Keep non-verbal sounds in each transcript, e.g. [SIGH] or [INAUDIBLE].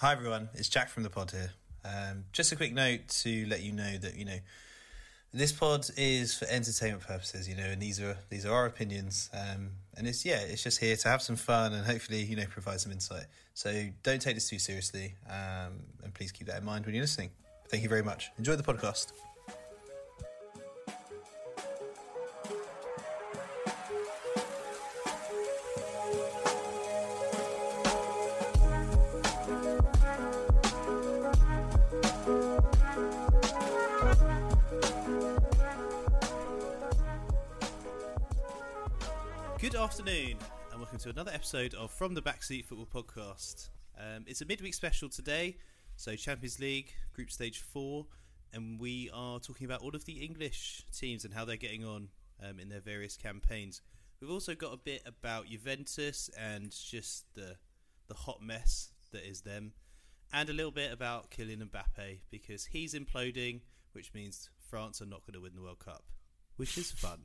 Hi everyone, it's Jack from the pod here. Um, just a quick note to let you know that you know this pod is for entertainment purposes, you know, and these are these are our opinions, um, and it's yeah, it's just here to have some fun and hopefully you know provide some insight. So don't take this too seriously, um, and please keep that in mind when you're listening. Thank you very much. Enjoy the podcast. Afternoon, and welcome to another episode of From the Backseat Football Podcast. Um, it's a midweek special today, so Champions League, Group Stage 4, and we are talking about all of the English teams and how they're getting on um, in their various campaigns. We've also got a bit about Juventus and just the, the hot mess that is them, and a little bit about Kylian Mbappe because he's imploding, which means France are not going to win the World Cup, which is fun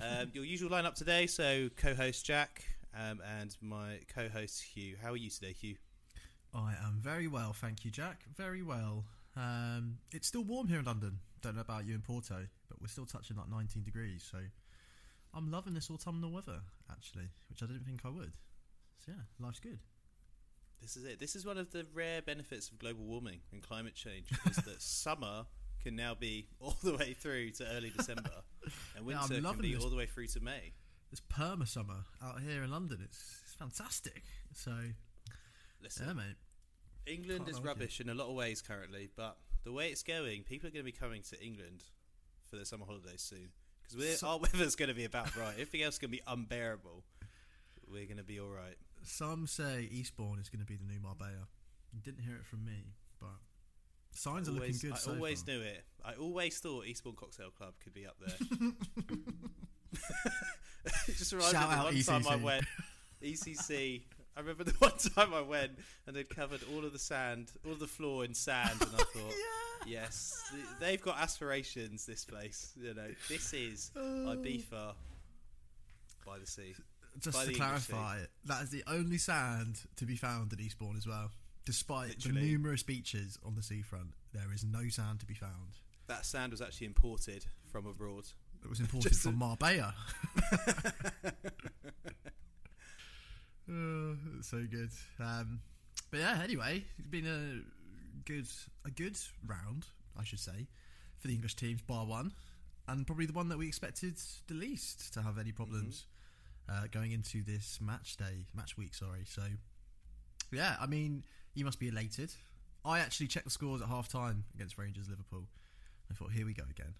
um, your usual lineup today. So, co-host Jack um, and my co-host Hugh. How are you today, Hugh? I am very well, thank you, Jack. Very well. Um, it's still warm here in London. Don't know about you in Porto, but we're still touching like 19 degrees. So I'm loving this autumnal weather, actually, which I didn't think I would. So yeah, life's good. This is it. This is one of the rare benefits of global warming and climate change is that [LAUGHS] summer can now be all the way through to early December, and Yeah, winter can loving be this. all the way through to May. It's perma summer out here in London. It's, it's fantastic. So Listen, yeah, mate. England is like it. rubbish in a lot of ways currently, but the way it's going, people are going to be coming to England for their summer holidays soon because So- our [LAUGHS] weather's going to be about right. Everything else is going to be unbearable. We're going to be all right. Some say Eastbourne is going to be the new Marbella. You didn't hear it from me, but signs are looking Always- good. I so always far. knew it. I always thought Eastbourne Cocktail Club could be up there. [LAUGHS] [LAUGHS] just reminds Shout me the one time I ECC. went ECC. I remember the [LAUGHS] one time I went and they'd covered all of the sand, all of the floor in sand, and I thought, yeah. yes, they've got aspirations. This place, you know, this is uh. Ibiza by the sea. Just by to clarify, that is the only sand to be found at Eastbourne as well. Despite Literally. the numerous beaches on the seafront, there is no sand to be found. That sand was actually imported from abroad. It was imported Just from Marbella. [LAUGHS] [LAUGHS] Oh, so good. Um, but yeah, anyway, it's been a good a good round, I should say, for the English teams, bar one, and probably the one that we expected the least to have any problems uh, going into this match day, match week. Sorry. So yeah, I mean, you must be elated. I actually checked the scores at half time against Rangers Liverpool. I thought, here we go again.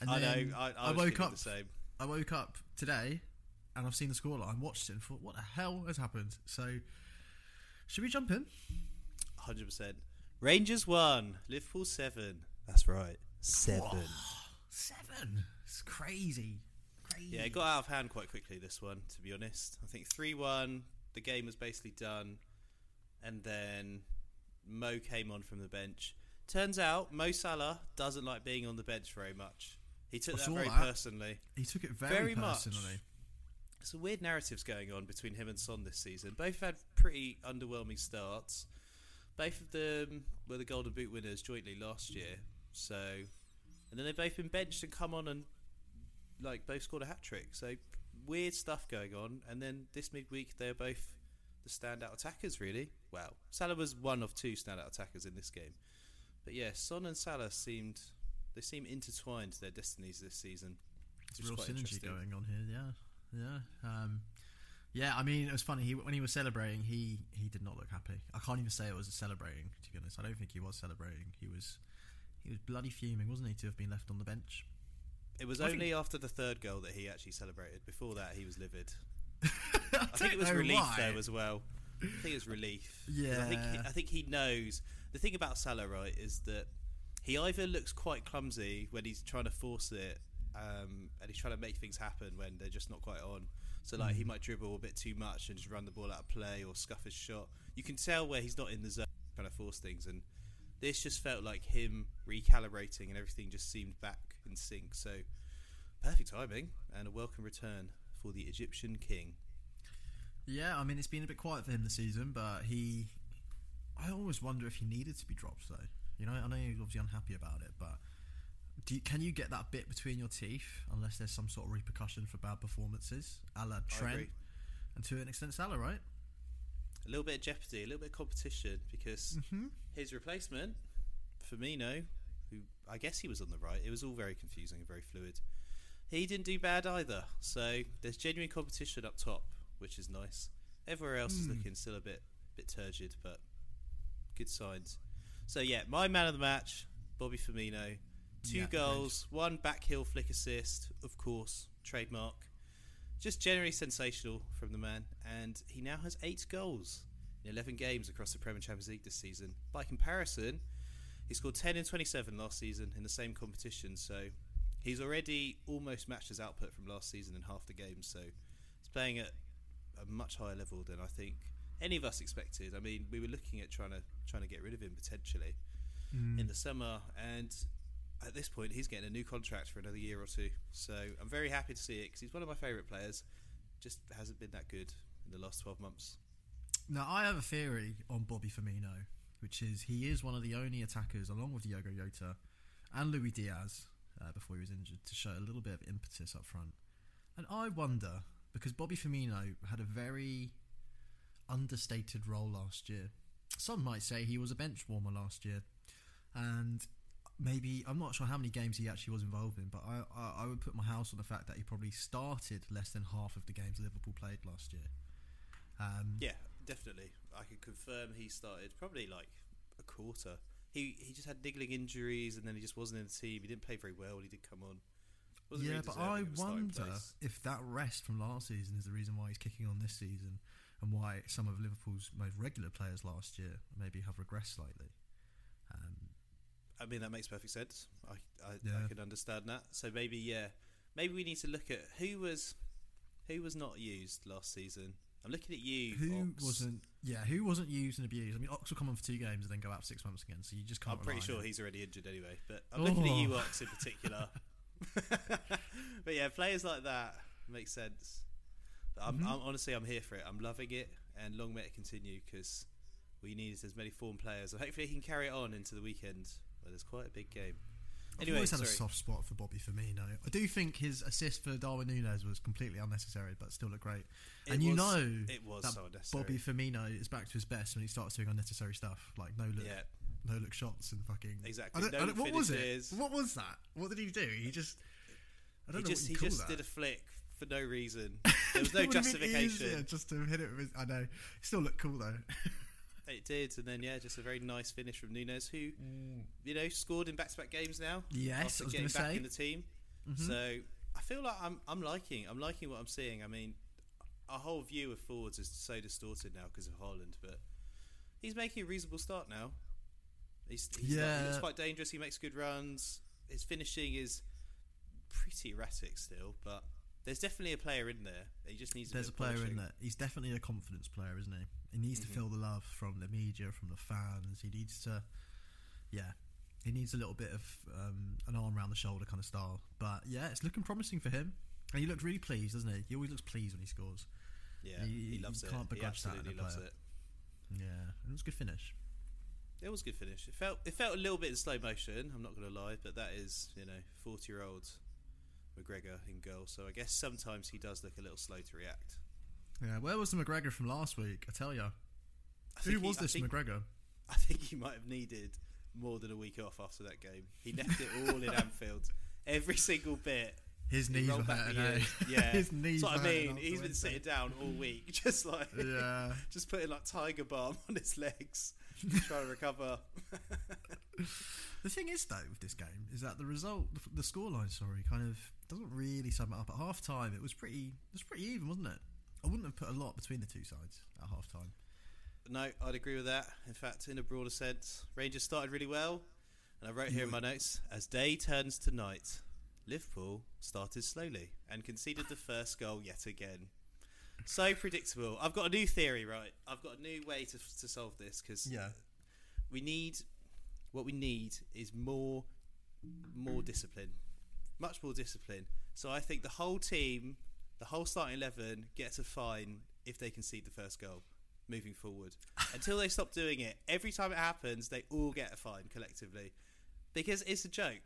And I know. I, I, I woke up the same. I woke up today and I've seen the scoreline, watched it, and thought, what the hell has happened? So, should we jump in? Hundred percent. Rangers one, Liverpool seven. That's right, seven. Seven. It's crazy. Crazy. Yeah, it got out of hand quite quickly. This one, to be honest, I think three one. The game was basically done, and then Mo came on from the bench. Turns out Mo Salah doesn't like being on the bench very much. He took I that very that. personally. He took it very, Very much. personally. Some weird narratives going on between him and Son this season. Both had pretty underwhelming starts. Both of them were the Golden Boot winners jointly last year. So, and then they've both been benched and come on and like both scored a hat trick. So weird stuff going on. And then this midweek they're both standout attackers. Really, well, Salah was one of two standout attackers in this game. But yeah, Son and Salah seemed they seem intertwined their destinies this season. There's real synergy going on here. Yeah, yeah, um, yeah. I mean, it was funny. He when he was celebrating, he he did not look happy. I can't even say it was a celebrating. To be honest, I don't think he was celebrating. He was he was bloody fuming, wasn't he, to have been left on the bench? It was I think- only after the third goal that he actually celebrated. Before that, he was livid. [LAUGHS] [LAUGHS] I, think it was relief why. though as well. I think it was relief. 'Cause I think he, Yeah. I think he knows. The thing about Salah, right, is that he either looks quite clumsy when he's trying to force it, um, and he's trying to make things happen when they're just not quite on. So like Mm. he might dribble a bit too much and just run the ball out of play or scuff his shot. You can tell where he's not in the zone trying to force things, and this just felt like him recalibrating, and everything just seemed back in sync. So perfect timing and a welcome return for the Egyptian king. Yeah, I mean it's been a bit quiet for him this season, but he, I always wonder if he needed to be dropped, though. You know, I know you're obviously unhappy about it, but do you, can you get that bit between your teeth unless there's some sort of repercussion for bad performances, a la Trent, and to an extent Salah, right? A little bit of jeopardy, a little bit of competition because Mm-hmm. his replacement, Firmino, who I guess he was on the right, it was all very confusing and very fluid. He didn't do bad either, so there's genuine competition up top, which is nice. Everywhere else is Hmm. looking still a bit bit turgid, but good signs. So yeah, my man of the match, Bobby Firmino, two Yeah, goals, one back heel flick assist, of course, trademark. Just generally sensational from the man, and he now has eight goals in 11 games across the Premier Champions League this season. By comparison, he scored 10 in 27 last season in the same competition, so he's already almost matched his output from last season in half the games. So he's playing at a much higher level than I think any of us expected. I mean, we were looking at trying to trying to get rid of him potentially Mm. in the summer, and at this point, he's getting a new contract for another year or two. So I'm very happy to see it because he's one of my favourite players. Just hasn't been that good in the last 12 months. Now, I have a theory on Bobby Firmino, which is he is one of the only attackers, along with Diogo Jota and Luis Diaz, uh, before he was injured, to show a little bit of impetus up front. And I wonder, because Bobby Firmino had a very understated role last year. Some might say he was a bench warmer last year, and maybe I'm not sure how many games he actually was involved in, but I, I, I would put my house on the fact that he probably started less than half of the games Liverpool played last year. Um, Yeah, definitely. I can confirm he started probably like a quarter. He he just had niggling injuries and then he just wasn't in the team. He didn't play very well. He did come on. Yeah, but I of a starting wonder if that rest from last season is the reason why he's kicking on this season, and why some of Liverpool's most regular players last year maybe have regressed slightly. Um, I mean, that makes perfect sense. I, I, Yeah. I can understand that. So maybe, yeah, maybe we need to look at who was who was not used last season. I'm looking at you. who Ox. wasn't? Yeah, who wasn't used and abused? I mean, Ox will come on for two games and then go out six months again, so you just can't. I'm pretty sure he's already injured anyway. But I'm looking at Oh. you, Ox, in particular. [LAUGHS] [LAUGHS] but yeah, players like that make sense. But I'm, Mhm. I'm honestly, I'm here for it. I'm loving it, and long may it continue because we need as many form players. And hopefully, he can carry it on into the weekend where there's quite a big game. I've always had a soft spot for Bobby Firmino. I do think his assist for Darwin Nunez was completely unnecessary, but still looked great. It and you was- know it was that so. Bobby Firmino is back to his best when he starts doing unnecessary stuff like no look, yeah, no look shots and fucking Exactly. I don't, No-look don't- what was finishes. it? What was that? What did he do? He just I don't he know just what he just that. did a flick for no reason. [LAUGHS] There was no It would've been justification. easier just to hit it with his, I know. He still looked cool though. [LAUGHS] It did, and then yeah, just a very nice finish from Nunez, who you know scored in back-to-back games now. Yes, I was getting going to back say. in the team. Mhm. So I feel like I'm I'm liking I'm liking what I'm seeing. I mean, our whole view of forwards is so distorted now because of Haaland, but he's making a reasonable start now. He's, he's not- he looks quite dangerous. He makes good runs. His finishing is pretty erratic still, but there's definitely a player in there. He just needs. There's a bit of player in there. He's definitely a confidence player, isn't he? He needs Mhm. to feel the love from the media, from the fans. He needs to, yeah, he needs a little bit of um, an arm around the shoulder kind of style. But yeah, it's looking promising for him. And he looked really pleased, doesn't he? He always looks pleased when he scores. Yeah, he you loves it. can't He begrudge that absolutely loves player. it. Yeah, it was a good finish. It was a good finish. It felt it felt a little bit in slow motion. I'm not going to lie, but that is you know 40 year old McGregor in goal. So I guess sometimes he does look a little slow to react. Yeah, where was the McGregor from last week? I tell you, who think he- was I this think, McGregor? I think he might have needed more than a week off after that game. He left it all in [LAUGHS] Anfield. Every single bit. His knees were hurting. eh? [LAUGHS] Yeah, his knees. That's what I mean. He's been sitting down all week, [LAUGHS] just like Yeah. just putting like tiger balm on his legs, [LAUGHS] trying to recover. [LAUGHS] The thing is, though, with this game, is that the result, the, the scoreline, sorry, kind of doesn't really sum it up. At half time, it was pretty, it was pretty even, wasn't it? I wouldn't have put a lot between the two sides at half time. No, I'd agree with that. In fact, in a broader sense, Rangers started really well, and I wrote here in my notes: as day turns to night, Liverpool started slowly and conceded the first goal yet again. So predictable. I've got a new theory, right? I've got a new way to to solve this because Yeah. we need what we need is more more discipline, much more discipline. So I think the whole team, the whole starting eleven, gets a fine if they concede the first goal. moving forward. [LAUGHS] Until they stop doing it, every time it happens, they all get a fine collectively because it's a joke.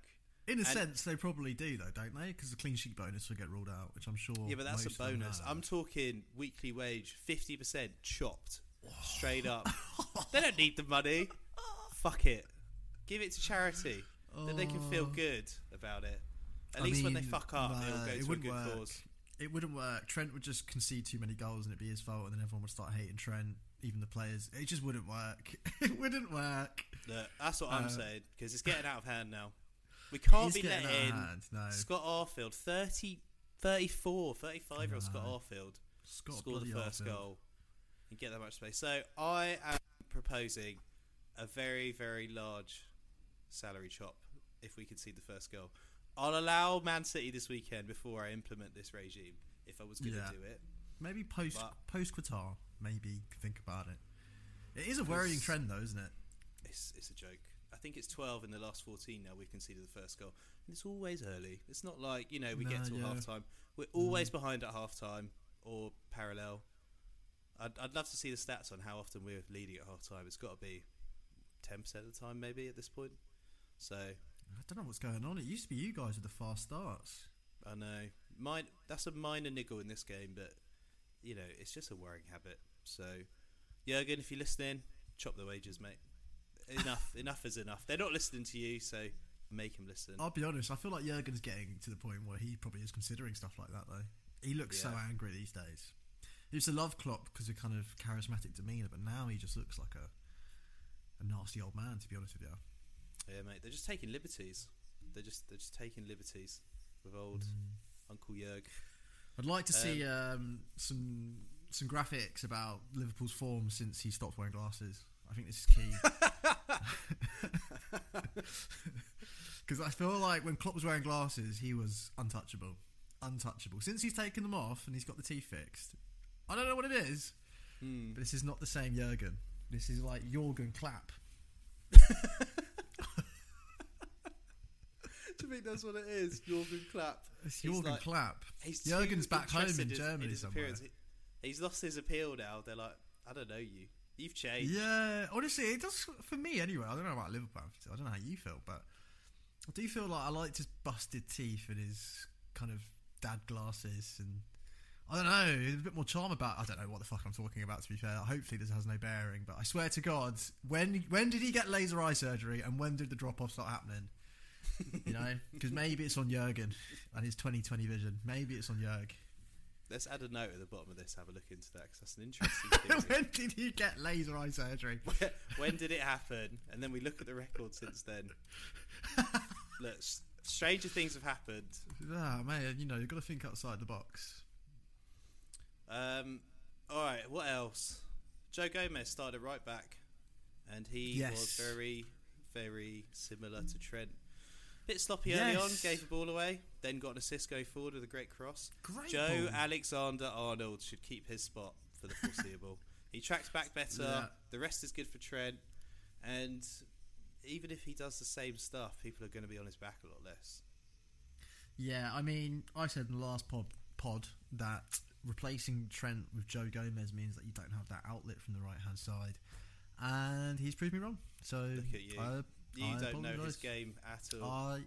In a And- sense, they probably do though, don't they? Because the clean sheet bonus will get ruled out, which I'm sure. Yeah, but that's a bonus. I'm talking weekly wage, fifty percent chopped, straight up. [LAUGHS] they don't need the money. Fuck it, give it to charity. Then they can feel Oh. good about it. At I least when they fuck up, nah, they'll go it to a wouldn't good work. cause. It wouldn't work. Trent would just concede too many goals and it'd be his fault, and then everyone would start hating Trent, even the players. It just wouldn't work. [LAUGHS] it wouldn't work. Look, that's what I'm Uh, saying because it's getting out of hand now. We can't be getting out of letting hand, no. Scott Arfield, 30, 34, 35 year old Scott. Arfield, Scott score the first Arfield. goal and get that much space. So I am proposing a very, very large salary chop if we concede the first goal. I'll allow Man City this weekend before I implement this regime if I was going to Yeah. do it. Maybe post But- post Qatar. Maybe think about it. It is a worrying trend, though, isn't it? It's, it's a joke. I think it's 12 in the last 14 now we've conceded the first goal. And it's always early. It's not like, you know, we get to yeah. half time. We're always mm. behind at half time or parallel. I'd, I'd love to see the stats on how often we're leading at half time. It's got to be 10% of the time, maybe, at this point. So, I don't know what's going on. It used to be you guys with the fast starts. I know. Mine, that's a minor niggle in this game, but, you know, it's just a worrying habit. So, Jurgen, if you're listening, chop the wages, mate. Enough. enough is enough. They're not listening to you, so make them listen. I'll be honest. I feel like Jurgen's getting to the point where he probably is considering stuff like that, though. He looks so angry these days. He used to love Klopp because of kind of charismatic demeanour, but now he just looks like a a nasty old man. To be honest with you. Yeah, mate. They're just taking liberties. They're just they're just taking liberties with old Mm. Uncle Jurg. I'd like to see um, some some graphics about Liverpool's form since he stopped wearing glasses. I think this is key. [LAUGHS] Because I feel like when Klopp was wearing glasses, he was untouchable. Untouchable. Since he's taken them off and he's got the teeth fixed, I don't know what it is, Hmm. but this is not the same Jurgen. This is like Jurgen Clapp. Do [LAUGHS] you think that's what it is? Jurgen Klapp. It's He's Jurgen like- Clapp. Jurgen's back home in Germany his somewhere. appearance. He's lost his appeal now. They're like, I don't know you. You've changed. Yeah, honestly, it does for me anyway. I don't know about Liverpool. I don't know how you feel, but I do feel like I liked his busted teeth and his kind of dad glasses, and I don't know, there's a bit more charm about. I don't know what the fuck I'm talking about. To be fair, hopefully this has no bearing, but I swear to God, when when did he get laser eye surgery, and when did the drop off start happening? You know, [LAUGHS] because maybe it's on Jurgen and his 2020 vision. Maybe it's on Jurg. Let's add a note at the bottom of this. Have a look into that because that's an interesting [LAUGHS] thing. when did you get laser eye surgery? [LAUGHS] when did it happen? And then we look at the record since then. [LAUGHS] Look, stranger things have happened. Ah, man, you know, you've got to think outside the box. Um, all right, what else? Joe Gomez started right back, and he Yes. was very, very similar to Trent. Bit sloppy early on, gave the ball away, then got an assist going forward with a great cross. Great Joe ball. Alexander Arnold should keep his spot for the foreseeable. [LAUGHS] he tracks back better. Yeah. The rest is good for Trent, and even if he does the same stuff, people are going to be on his back a lot less. Yeah, I mean, I said in the last pod, pod that replacing Trent with Joe Gomez means that you don't have that outlet from the right hand side, and he's proved me wrong. So Look at you. I, You I don't know his game at all. I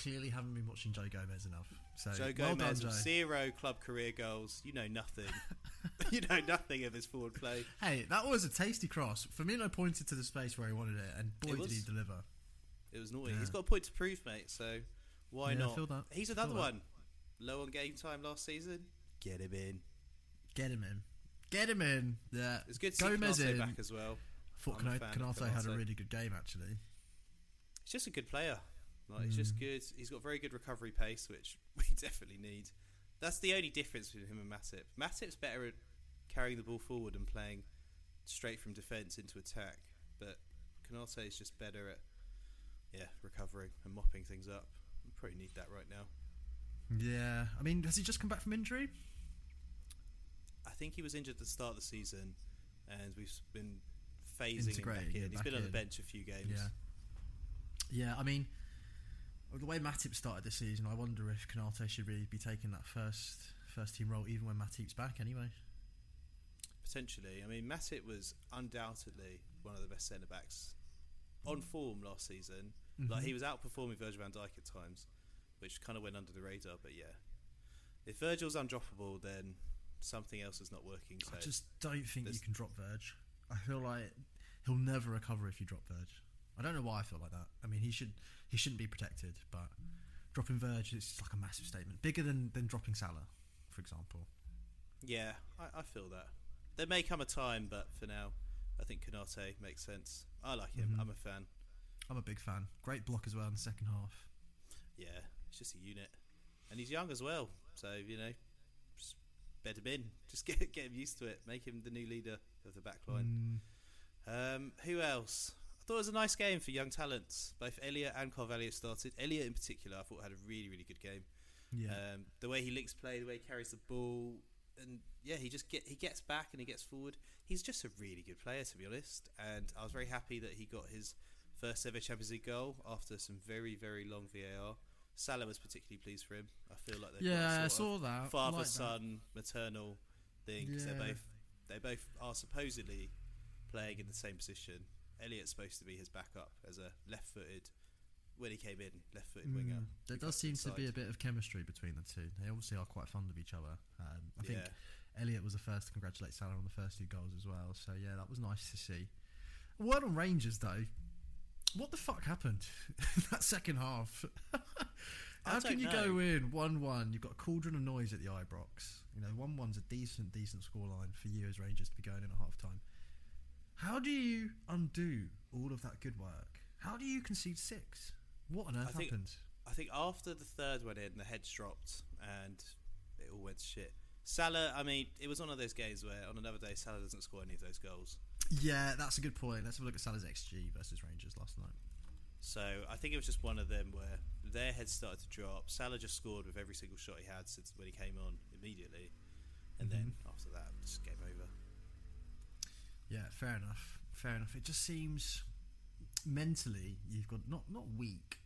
clearly haven't been watching Joe Gomez enough. So Joe well Gomez done, Joe. zero club career goals. You know nothing. [LAUGHS] [LAUGHS] you know nothing of his forward play. Hey, that was a tasty cross. Firmino pointed to the space where he wanted it, and boy It did he deliver. It was naughty. Yeah. He's got a point to prove, mate. So why Yeah, I not? He's another one. Low on game time last season. Get him in. Get him in. Get him in. Yeah, It's good to see Gomez Konate in. back as well. thought I'm a Konate, fan had a really good game actually. He's just a good player. Like he's just Mm. good. He's got very good recovery pace, which [LAUGHS] we definitely need. That's the only difference between him and Matip. Matip's better at carrying the ball forward and playing straight from defence into attack, but Konate is just better at yeah recovering and mopping things up. We probably need that right now. Yeah, I mean, has he just come back from injury? I think he was injured at the start of the season, and we've been phasing him back Integrating in. him He's back been on the bench a few games. Yeah. Yeah, I mean, the way Matip started this season, I wonder if Konate should really be taking that first first team role, even when Matip's back. Anyway, potentially. I mean, Matip was undoubtedly one of the best centre backs on form last season. Like Mhm. he was outperforming Virgil van Dijk at times, which kind of went under the radar. But yeah, if Virgil's undroppable, then something else is not working. So I just don't think you can drop Verge. I feel like he'll never recover if you drop Verge. I don't know why I feel like that. I mean, he should he shouldn't be protected, but dropping Verge is like a massive statement, bigger than than dropping Salah, for example. yeah, I, I feel that there may come a time, but for now, I think Konate makes sense. I like him. Mhm. I'm a fan. I'm a big fan. Great block as well in the second half. Yeah, it's just a unit, and he's young as well. So you know, just bed him in. [LAUGHS] Just get get him used to it. Make him the new leader of the back line. Mm, Um, who else? Thought it was a nice game for young talents. Both Elliott and Carvalho started. Elliott in particular, I thought had a really really good game. yeah, Um, the way he links play, the way he carries the ball, and yeah, he just get he gets back and he gets forward. He's just a really good player, to be honest. And I was very happy that he got his first ever Champions League goal after some very very long VAR. Salah was particularly pleased for him. I feel like they've yeah, I saw that. father like that. son maternal thing 'cause Yeah. they're both they both are supposedly playing in the same position. Elliott's supposed to be his backup as a left-footed when he came in, left-footed winger. Mm, there does seem to be a bit of chemistry between the two. They obviously are quite fond of each other. Um, I think Yeah. Elliott was the first to congratulate Salah on the first two goals as well. So yeah, that was nice to see. A word on Rangers though. What the fuck happened in [LAUGHS] that second half? [LAUGHS] How can you know. go in one-one? You've got a cauldron of noise at the Ibrox. You know, one-one's a decent, decent scoreline for you as Rangers to be going in at half-time. How do you undo all of that good work? How do you concede six? What on earth I think- happened? I think after the third went in, the heads dropped and it all went to shit. Salah, I mean, it was one of those games where on another day Salah doesn't score any of those goals. Yeah, that's a good point. Let's have a look at Salah's XG versus Rangers last night. So I think it was just one of them where their heads started to drop. Salah just scored with every single shot he had since when he came on immediately, and then Mm-hmm. after that, just game over. Yeah, fair enough. Fair enough. It just seems mentally you've got not not weak,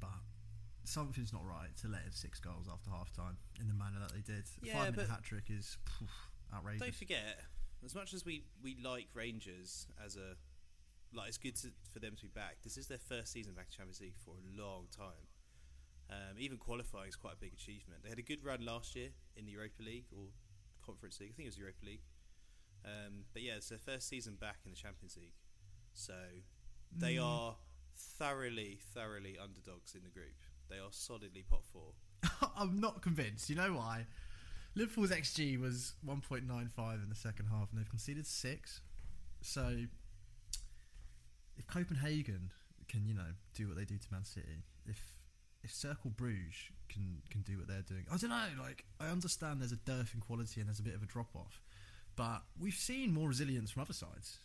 but something's not right to let in six goals after half time in the manner that they did. Yeah, Five minute hat trick is phew, outrageous. Don't forget, as much as we, we like Rangers as a like, it's good to, for them to be back. This is their first season back in Champions League for a long time. Um, even qualifying is quite a big achievement. They had a good run last year in the Europa League or Conference League. I think it was Europa League. Um, but yeah, it's their first season back in the Champions League, so they Mm. are thoroughly, thoroughly underdogs in the group. They are solidly pot four. [LAUGHS] I'm not convinced. You know why? Liverpool's XG was 1.95 in the second half, and they've conceded six. So, if Copenhagen can, you know, do what they do to Man City, if if Circle Bruges can can do what they're doing, I don't know. Like, I understand there's a dearth in quality and there's a bit of a drop off, but we've seen more resilience from other sides.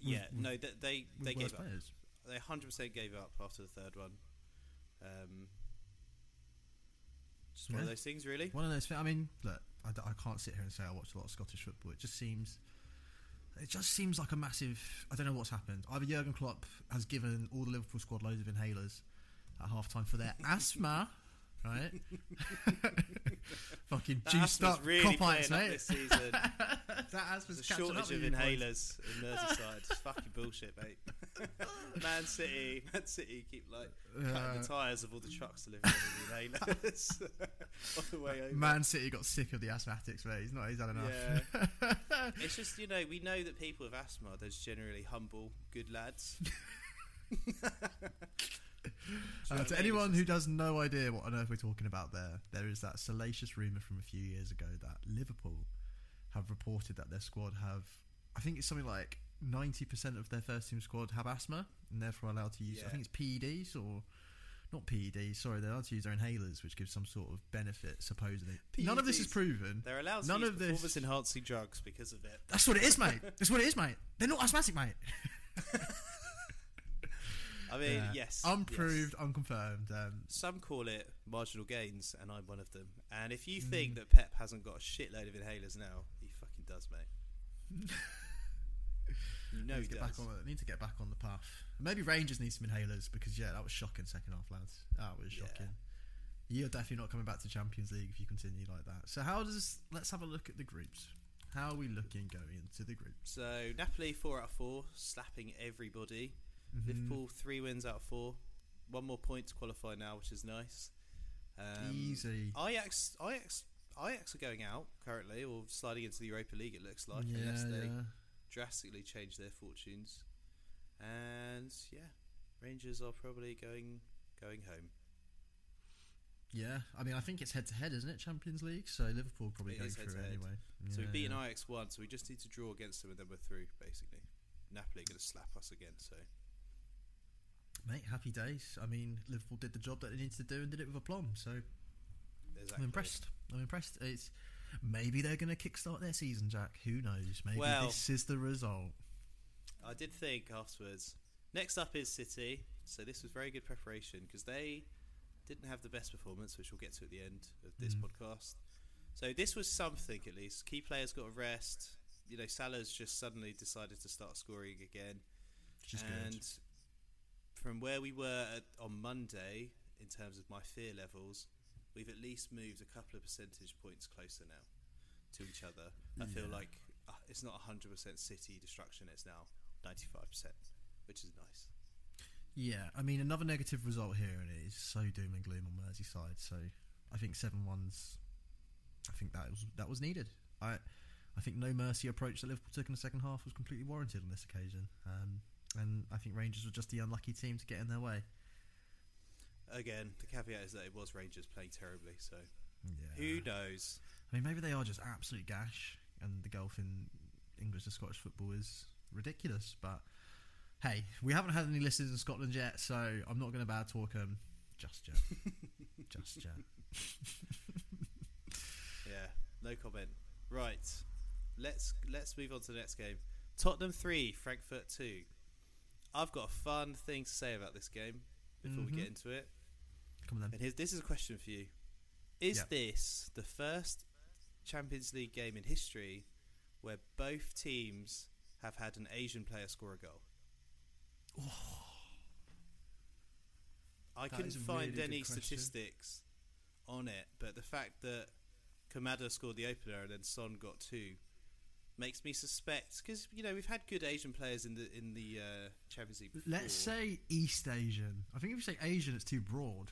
Yeah, with- no, they they, they gave up. They 100% gave up after the third one. Um, just one of those things, really. One of those. I mean, look, I, I can't sit here and say I watched a lot of Scottish football. It just seems, it just seems like a massive. I don't know what's happened. Either Jurgen Klopp has given all the Liverpool squad loads of inhalers at half time for their [LAUGHS] asthma, right? [LAUGHS] Fucking That juiced up really playing up mate. this season. [LAUGHS] that asthma's There's a shortage of inhalers in Merseyside. It's fucking bullshit, mate. [LAUGHS] Man City, Man City keep like cutting Uh, the tyres of all the trucks delivering the inhalers on the way over. Man City got sick of the asthmatics, mate. He's not. He's had enough. Yeah. It's just you know we know that people with asthma they're generally humble, good lads. Uh, to anyone who does no idea what on earth we're talking about there, there is that salacious rumour from a few years ago that Liverpool have reported that their squad have, I think it's something like 90% of their first team squad have asthma and therefore allowed to use, I think it's PEDs or. Not PEDs, sorry, they're allowed to use their inhalers, which gives some sort of benefit, supposedly. None of this is proven. They're allowed to None use of this- performance enhancing drugs because of it. That's what it is, mate. That's what it is, mate. They're not asthmatic, mate. [LAUGHS] I mean, Yeah. yes, Unproved, yes. unconfirmed. Um, Some call it marginal gains, and I'm one of them. And if you Mm. think that Pep hasn't got a shitload of inhalers now, he fucking does, mate. [LAUGHS] you know need he to get does. back on. the- Need to get back on the path. Maybe Rangers need some inhalers because yeah, that was shocking second half, lads. That was Yeah. shocking. You're definitely not coming back to Champions League if you continue like that. So how does? Let's have a look at the groups. How are we looking going into the group? So Napoli four out of four, slapping everybody. Mm-hmm. Liverpool three wins out of four, one more point to qualify now, which is nice. Um, Easy. Ajax, Ajax, Ajax are going out currently, or sliding into the Europa League. It looks like, yeah, unless they yeah. drastically change their fortunes. And yeah, Rangers are probably going going home. Yeah, I mean, I think it's head to head, isn't it? Champions League, so Liverpool probably It going through anyway. so we've Yeah, beaten yeah. Ajax once, so we just need to draw against them, and then we're through. Basically, Napoli are going to slap us again. So Mate, happy days. I mean, Liverpool did the job that they needed to do and did it with aplomb. So there's I'm impressed. I'm impressed. It's maybe they're going to kickstart their season, Jack. Who knows? Maybe Well- this is the result. I did think afterwards. Next up is City. So this was very good preparation because they didn't have the best performance, which we'll get to at the end of this Mhm. podcast. So this was something at least. Key players got a rest. You know, Salah's just suddenly decided to start scoring again. Which is and good. From where we were at, on Monday, in terms of my fear levels, we've at least moved a couple of percentage points closer now to each other. I feel Yeah. like uh, it's not 100% City destruction, it's now 95%, which is nice. Yeah, I mean, another negative result here, and it is so doom and gloom on Merseyside. So I think seven ones. I think that was that was needed. I I think no mercy approach that Liverpool took in the second half was completely warranted on this occasion. Um, and I think Rangers were just the unlucky team to get in their way. Again, the caveat is that it was Rangers playing terribly, so Yeah. who knows? I mean, maybe they are just absolute gash, and the gulf in English and Scottish football is ridiculous. But hey, we haven't had any listeners in Scotland yet, so I'm not going to bad talk them just yet. [LAUGHS] just yet. [LAUGHS] Yeah, no comment. Right, let's let's move on to the next game. Tottenham three, Frankfurt two. I've got a fun thing to say about this game before we Mhm. get into it. Come on then. And here's this is a question for you: Is Yeah. this the first Champions League game in history where both teams have had an Asian player score a goal? [SIGHS] I That couldn't find really any statistics on it, but the fact that Kamada scored the opener and then Son got two makes me suspect because you know we've had good Asian players in the in the uh, Champions League. Before. Let's say East Asian. I think if you say Asian, it's too broad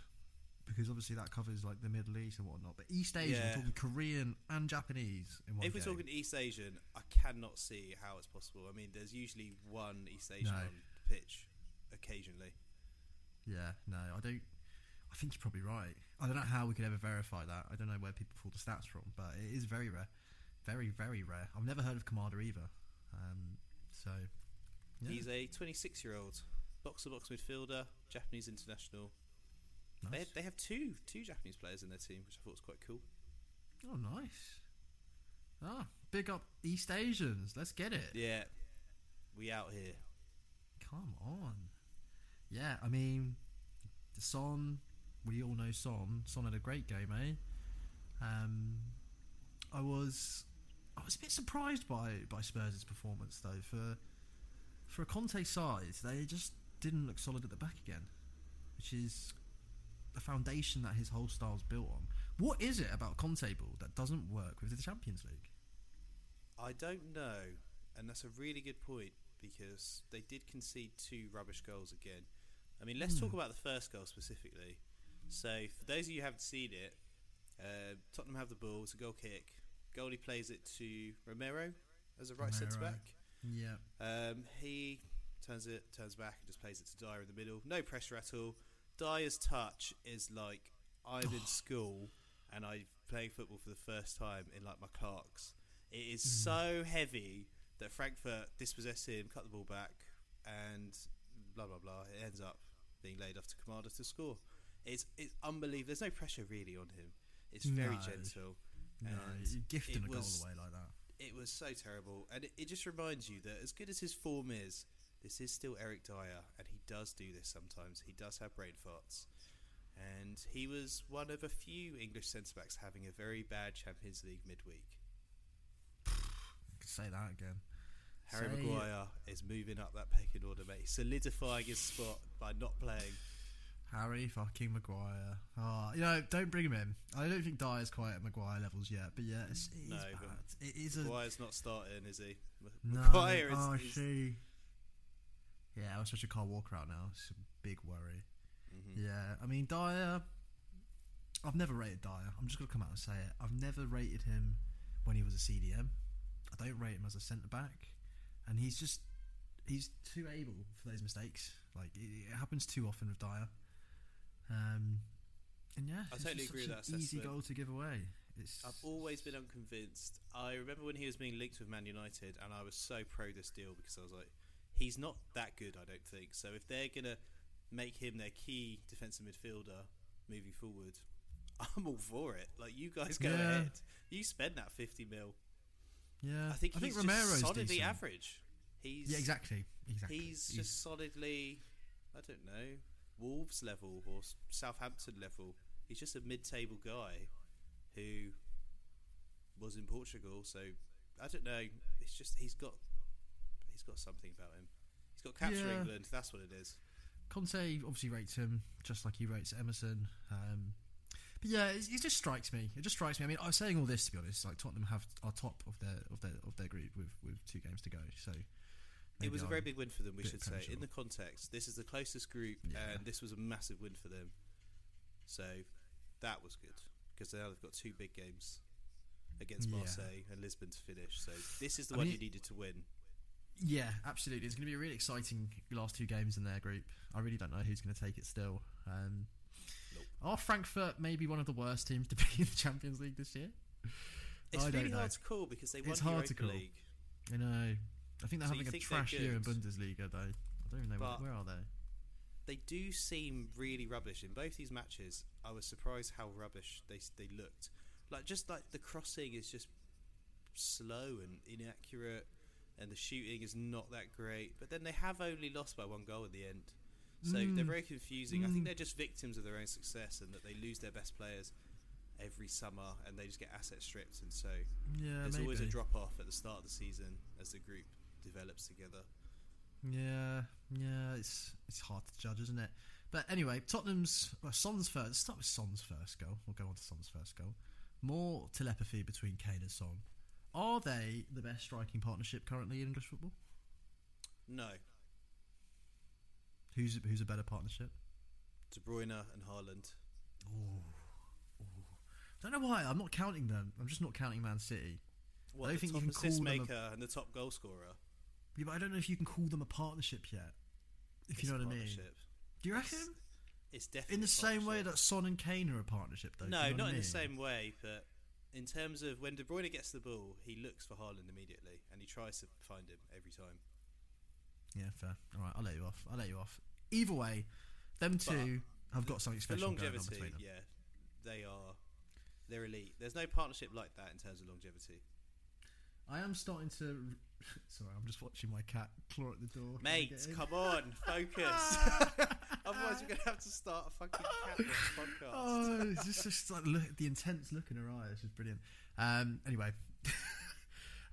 because obviously that covers like the Middle East and whatnot. But East Asian, Yeah. Talking Korean and Japanese in one if we're game. talking East Asian, I cannot see how it's possible. I mean, there's usually one East Asian No. on the pitch occasionally. Yeah, no, I don't. I think you're probably right. I don't know how we could ever verify that. I don't know where people pull the stats from, but it is very rare, very very rare. I've never heard of Kamada either. Um, so yeah. He's a 26 year old box to box midfielder, Japanese international. They, nice. they have two two Japanese players in their team, which I thought was quite cool. Oh, nice. Ah, big up East Asians. Let's get it. Yeah, we out here. Come on. Yeah, I mean, Son. We all know Son. Son had a great game, eh? Um, I was, I was a bit surprised by by Spurs' performance though. For for a Conte side, they just didn't look solid at the back again, which is the foundation that his whole style's built on. What is it about Conte ball that doesn't work with the Champions League? I don't know, and that's a really good point because they did concede two rubbish goals again. I mean, let's talk Hmm. about the first goal specifically. So, for those of you who haven't seen it, uh, Tottenham have the ball. It's a goal kick. Goalie plays it to Romero as a right centre back. Yeah, Um, he turns it, turns back, and just plays it to Dier in the middle. No pressure at all. Dier's touch is like I'm in [SIGHS] school and I'm playing football for the first time in like my Clarks. It is so heavy that Frankfurt dispossess him, cut the ball back, and blah blah blah. It ends up being laid off to Kamada to score. It's it's unbelievable. There's no pressure really on him. It's very No. gentle. No, And you're gifting it a goal was- away like that. it was so terrible, and it, it just reminds you that as good as his form is, this is still Eric Dier, and he does do this sometimes. He does have brain farts, and he was one of a few English centre backs having a very bad Champions League midweek. could [SIGHS] say that again. Harry Say- Maguire is moving up that pecking order, mate. He's solidifying his spot by not playing. Harry fucking Maguire. Oh, you know, don't bring him in. I don't think Dier's quite at Maguire levels yet, but yeah, it's, it is No, bad. It is a Maguire's not starting, is he? No. Maguire is. oh, is- see. Yeah, I was such a car Walker out now. It's a big worry. Mhm. Yeah, I mean Dier. I've never rated Dier. I'm just gonna come out and say it. I've never rated him when he was a CDM. I don't rate him as a centre back, and he's just he's too able for those mistakes. Like it, it happens too often with Dier. Um, and yeah, I it's totally agree such with an that Easy goal to give away. It's I've always been unconvinced. I remember when he was being linked with Man United, and I was so pro this deal because I was like, he's not that good, I don't think. So if they're gonna make him their key defensive midfielder moving forward, [LAUGHS] I'm all for it. Like you guys go Yeah. ahead, you spend that 50 mil. yeah. I think he's just Romero's solidly decent. average. He's Yeah, exactly. Exactly. He's just solidly, I don't know, Wolves level or Southampton level. He's just a mid-table guy who was in Portugal. So I don't know. It's just he's got he's got something about him. He's got capture Yeah. England. That's what it is. Conte obviously rates him just like he rates Emerson. Um, but yeah, it, it just strikes me. It just strikes me. I mean, I was saying all this to be honest. Like Tottenham have are top of their of their of their group with with two games to go. So it was a I'm- very big win for them. We should say, in the context, this is the closest group, Yeah. and this was a massive win for them. So that was good because now they've got two big games against Yeah. Marseille and Lisbon to finish. So this is the I one mean- you needed to win. Yeah, absolutely. It's going to be a really exciting last two games in their group. I really don't know who's going to take it still. Um, Nope. Are Frankfurt maybe one of the worst teams to [LAUGHS] be in the Champions League this year? It's I really hard to call because they won It's the hard to call. League. I know. I think they're So having a trash year in? Bundesliga, though. I don't even know where, But- where are they. They do seem really rubbish in both these matches. I was surprised how rubbish they they looked. Like just like the crossing is just slow and inaccurate, and the shooting is not that great. But then they have only lost by one goal at the end, so Mm. they're very confusing. I Mm. think they're just victims of their own success and that they lose their best players every summer and they just get asset stripped. And so Yeah, there's maybe. always a drop off at the start of the season as the group develops together. Yeah, yeah, it's it's hard to judge, isn't it? But anyway, Tottenham's well, Son's first. Let's start with Son's first goal. We'll go on to Son's first goal. More telepathy between Kane and Son. Are they the best striking partnership currently in English football? No, Who's who's a better partnership? De Bruyne and Haaland. Oh, don't know why. I'm not counting them. I'm just not counting Man City. What, don't the think top you can assist call them a- maker and the top goal scorer. Yeah, but I don't know if you can call them a partnership yet. If you It's know a what I mean. Do you reckon? It's definitely In the same way that Son and Kane are a partnership, though. no, you know not I in the same way, but in terms of when De Bruyne gets the ball, he looks for Haaland immediately, and he tries to find him every time. Yeah, fair. All right, I'll let you off. I'll let you off. Either way, them two have got something The special going on longevity, between them. yeah, they are. They're elite. There's no partnership like that in terms of longevity. I am starting to. [LAUGHS] Sorry, I'm just watching my cat claw at the door. Mate, come on, [LAUGHS] focus. [LAUGHS] Otherwise, we're gonna have to start a fucking cat podcast. Oh, it's just, just like look, the intense look in her eye. eyes is brilliant. Um, anyway,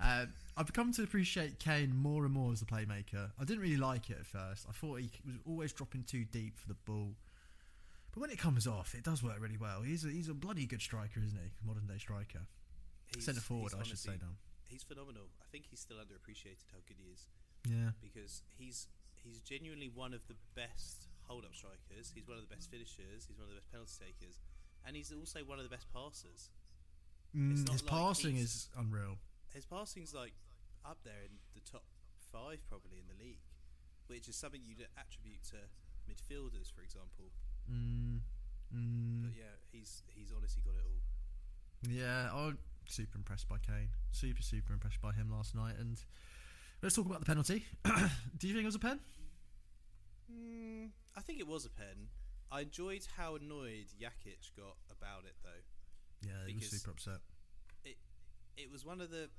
uh, I've come to appreciate Kane more and more as a playmaker. I didn't really like it at first. I thought he was always dropping too deep for the ball. But when it comes off, it does work really well. He's a, he's a bloody good striker, isn't he? Modern day striker. Centre forward, I should say now. He's phenomenal. I think he's still underappreciated how good he is. Yeah. because he's he's genuinely one of the best hold up strikers. He's one of the best finishers. He's one of the best penalty takers, and he's also one of the best passers. Mm, his like passing is unreal. His passing's like up there in the top five probably in the league, which is something you'd attribute to midfielders, for example. Mm, mm, But yeah, he's he's honestly got it all. yeah, I'm super impressed by Kane. Super, super impressed by him last night. And let's talk about the penalty. [COUGHS] Do you think it was a pen? Mm, I think it was a pen. I enjoyed how annoyed Jakic got about it though. Yeah, he was super upset. it it was one of the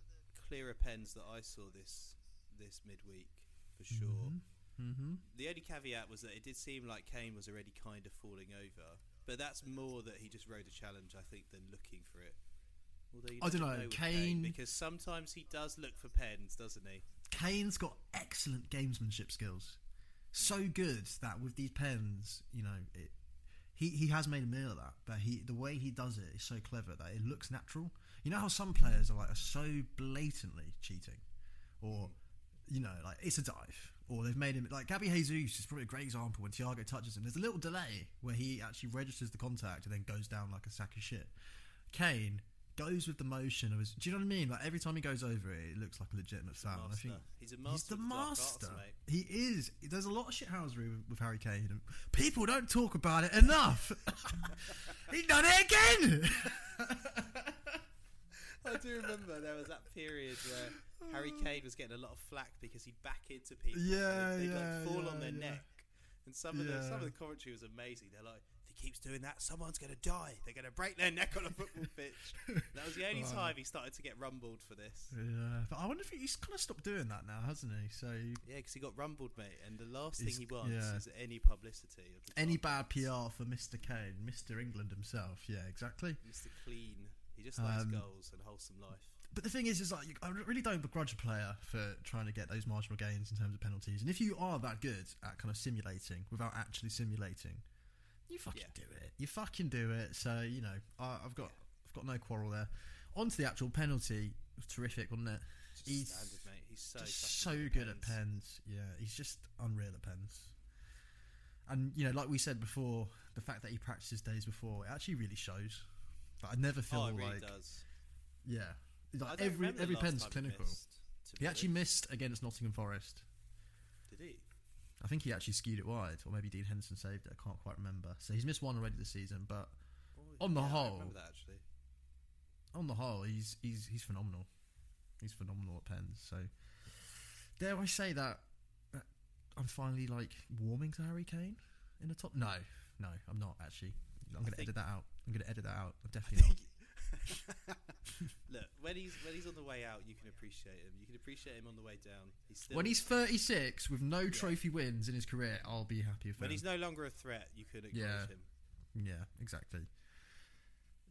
clearer pens that I saw this this midweek for sure. Mm-hmm. The only caveat was that it did seem like Kane was already kind of falling over, but that's more that he just rode a challenge, I think, than looking for it. Although I don't know, with Kane- because sometimes he does look for pens, doesn't he? Kane's got excellent gamesmanship skills. So good that with these pens, you know, it, he he has made a meal of that, but he the way he does it is so clever that it looks natural. You know how some players are like are so blatantly cheating, or you know like it's a dive, or they've made him like Gabby Jesus is probably a great example. When Thiago touches him, there's a little delay where he actually registers the contact and then goes down like a sack of shit. Kane goes with the motion of his. Do you know what I mean? Like every time he goes over it, it looks like a legitimate foul. and I think. He's a master. He's the arts, master. mate. he is. There's a lot of shithousery with, with Harry Kane. And people don't talk about it enough. [LAUGHS] he done it again. [LAUGHS] I do remember there was that period where Harry [SIGHS] Kane was getting a lot of flack because he'd back into people. Yeah, they'd, they'd yeah, like fall yeah, on their yeah. neck, and some of the some of the commentary was amazing. They're like, keeps doing that, someone's going to die. They're going to break their neck on a football [LAUGHS] pitch. that was the only Wow. time he started to get rumbled for this. yeah, but I wonder if he's kind of stopped doing that now, hasn't he? So Yeah, because he got rumbled, mate, and the last thing he wants yeah. is any publicity. Any bad. PR for Mr. Kane, Mr. England himself. Yeah, exactly. Mr. Clean. He just likes Um, goals and wholesome life. But the thing is, is like I really don't begrudge a player for trying to get those marginal gains in terms of penalties. And if you are that good at kind of simulating without actually simulating, you fucking Yeah. do it. You fucking do it. So you know, I, I've got I've got no quarrel there. On to the actual penalty. Was terrific, wasn't it? Just he's standard, mate. He's so so good at pens. Yeah, he's just unreal at pens. And you know, like we said before, the fact that he practices days before it actually really shows. But I never feel Oh, really like does. yeah, like every every pen's clinical. missed, He actually missed against Nottingham Forest. Did he? I think he actually skewed it wide, or maybe Dean Henderson saved it. I can't quite remember. So he's missed one already this season, but Oh, On the yeah, I whole- remember that actually. on the whole, he's he's he's phenomenal. He's phenomenal at pens. So dare I say that, that I'm finally like warming to Harry Kane in the top? No, no, I'm not actually. I'm going to edit that out. I'm going to edit that out. I'm definitely not. [LAUGHS] Look, when he's when he's on the way out, you can appreciate him. You can appreciate him on the way down. He's still When he's 36 with no trophy wins in his career, I'll be happy with when him. he's no longer a threat, you can acknowledge Yeah. him. Yeah, exactly.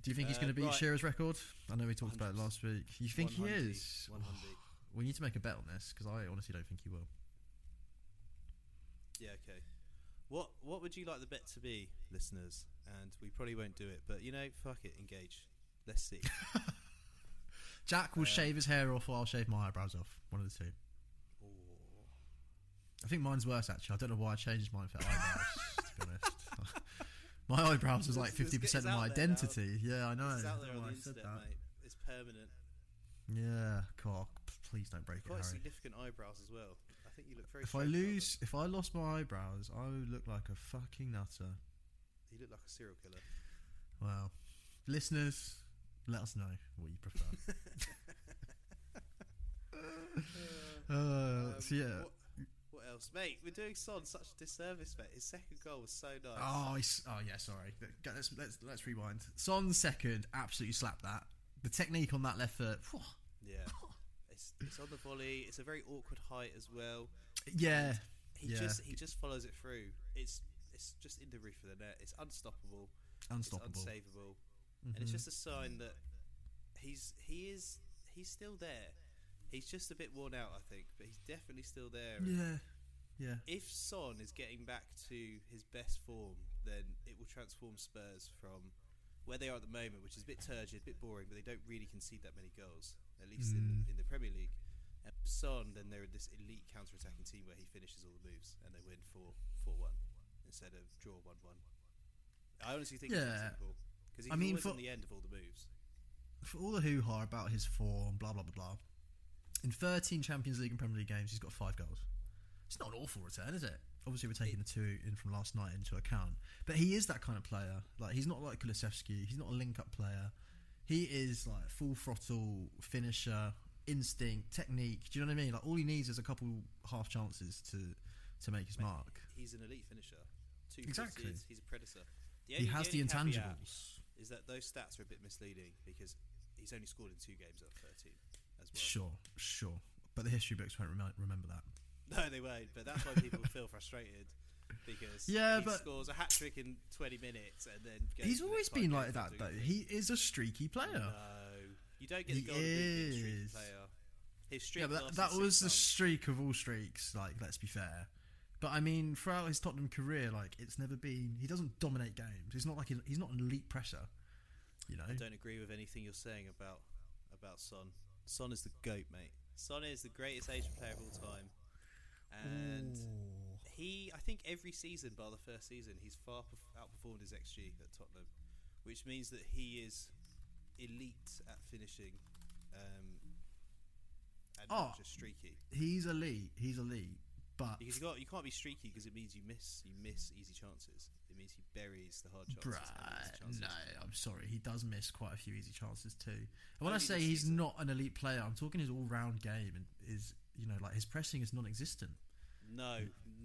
Do you think he's Uh, going to beat right. Shearer's record? I know we talked about it last week. You think he 100, is? 100. [SIGHS] We need to make a bet on this because I honestly don't think he will. Yeah, okay. What what would you like the bet to be, listeners? And we probably won't do it, but you know, fuck it, engage. Let's see. [LAUGHS] Jack will Uh, shave his hair off, or I'll shave my eyebrows off. One of the two. I think mine's worse actually. I don't know why I changed mine for eyebrows. [LAUGHS] to be honest, [LAUGHS] my eyebrows was like fifty percent of my there now. identity. Yeah, I know. It's out there on the internet, mate. It's permanent. Yeah, cock. Please don't break it, Quite significant eyebrows as well. I think you look very. If I lose, if I lost my eyebrows, I would look like a fucking nutter. you look like a serial killer. Well, listeners, let us know what you prefer. [LAUGHS] uh, Um, so yeah. What, what else, mate? We're doing Son such a disservice, mate. His second goal was so nice. Oh, he's, oh yeah. Sorry. Let's let's let's rewind. Son's second absolutely slapped that. The technique on that left foot. phew. Yeah. [LAUGHS] It's, it's on the volley. It's a very awkward height as well. Yeah, He Yeah. just he just follows it through. It's it's just in the roof of the net. It's unstoppable. unstoppable. It's unsavable. And it's Mhm. just a sign that he's he is he's still there. He's just a bit worn out, I think, but he's definitely still there. And Yeah, yeah. If Son is getting back to his best form, then it will transform Spurs from where they are at the moment, which is a bit turgid, a bit boring, but they don't really concede that many goals, at least in, Mm. the, in the Premier League. And Son, then they're this elite counter-attacking team where he finishes all the moves and they win 4 4 1 instead of draw 1 1. I honestly think Yeah. that simple. Because he's I mean, always for- on the end of all the moves. For all the hoo ha about his form, blah blah blah blah. In 13 Champions League and Premier League games, he's got five goals. It's not an awful return, is it? Obviously, we're taking the two in from last night into account, but he is that kind of player. Like he's not like Kulusevski. He's not a link-up player. He is like full throttle finisher, instinct, technique. Do you know what I mean? Like all he needs is a couple half chances to to make his mark. He's an elite finisher. Two Exactly. He's, a predator. The He has the only caveat intangibles. Is that those stats are a bit misleading because he's only scored in two games out of 13 as well. Sure, sure. But the history books won't rem- remember that. [LAUGHS] No, they won't. But that's why people [LAUGHS] feel frustrated because Yeah, he but- scores a hat trick in 20 minutes and then goes He's always been like that, though. He is a streaky player. No, you don't get the golden boot streaky is. player. His streak Yeah, but that, that was the months. streak of all streaks. Like, let's be fair. But I mean, throughout his Tottenham career, like it's never been. He doesn't dominate games. He's not like he's, he's not an elite presser. You know. I don't agree with anything you're saying about about Son. Son is the goat, mate. Son is the greatest Asian player of all time, and Ooh. he, I think, every season, bar the first season, he's far perf- outperformed his XG at Tottenham, which means that he is elite at finishing, um, and Oh. just streaky. he's elite. He's elite. But Because you got you can't be streaky because it means you miss you miss easy chances. It means he buries the hard chances. Bruh, chances. no, I'm sorry. He does miss quite a few easy chances too. And when I say he's season. not an elite player, I'm talking his all-round game and is you know like his pressing is non-existent. No,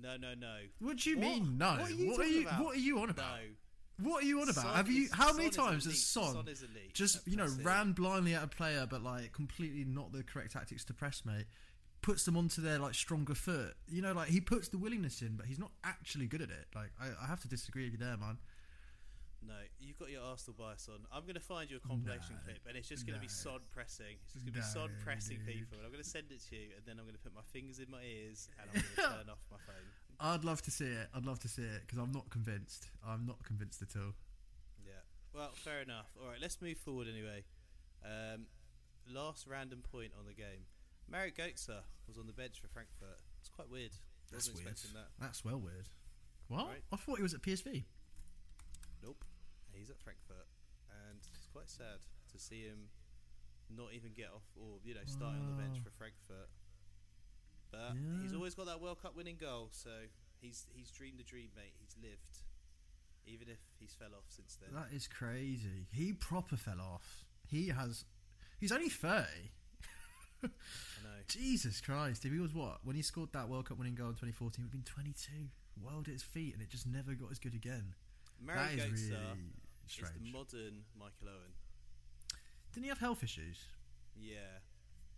no, no, no. What do you What? mean? No. What are you what are you? What are you on about? No. What are you on about? Son Have you? is- how many Son is times has Son, Son just you know pressing. ran blindly at a player, but like completely not the correct tactics to press, mate? Puts them onto their like stronger foot. You know, like he puts the willingness in, but he's not actually good at it. Like I, I have to disagree with you there, man. No, you've got your Arsenal bias on. I'm going to find you a compilation No, clip, and it's just going to be sod pressing. It's just going to be sod pressing dude. people, and I'm going to send it to you, and then I'm going to put my fingers in my ears, and I'm going [LAUGHS] to turn off my phone. I'd love to see it. I'd love to see it because I'm not convinced. I'm not convinced at all. Yeah. Well, fair enough. All right, let's move forward anyway. Um, last random point on the game. Mario Götze was on the bench for Frankfurt. It's quite weird. Wasn't expecting that. That's well weird. What? Right. I thought he was at PSV. Nope. He's at Frankfurt, and it's quite sad to see him not even get off or you know starting on the bench for Frankfurt. But he's always got that World Cup winning goal, so he's he's dreamed the dream, mate. He's lived, even if he's fell off since then. That is crazy. He proper fell off. He has. He's only thirty. I know. Jesus Christ! If he was what when he scored that World Cup winning goal in 2014, he'd been 22, world at his feet, and it just never got as good again. Marek that is really strange. the modern Michael Owen. Didn't he have health issues? Yeah,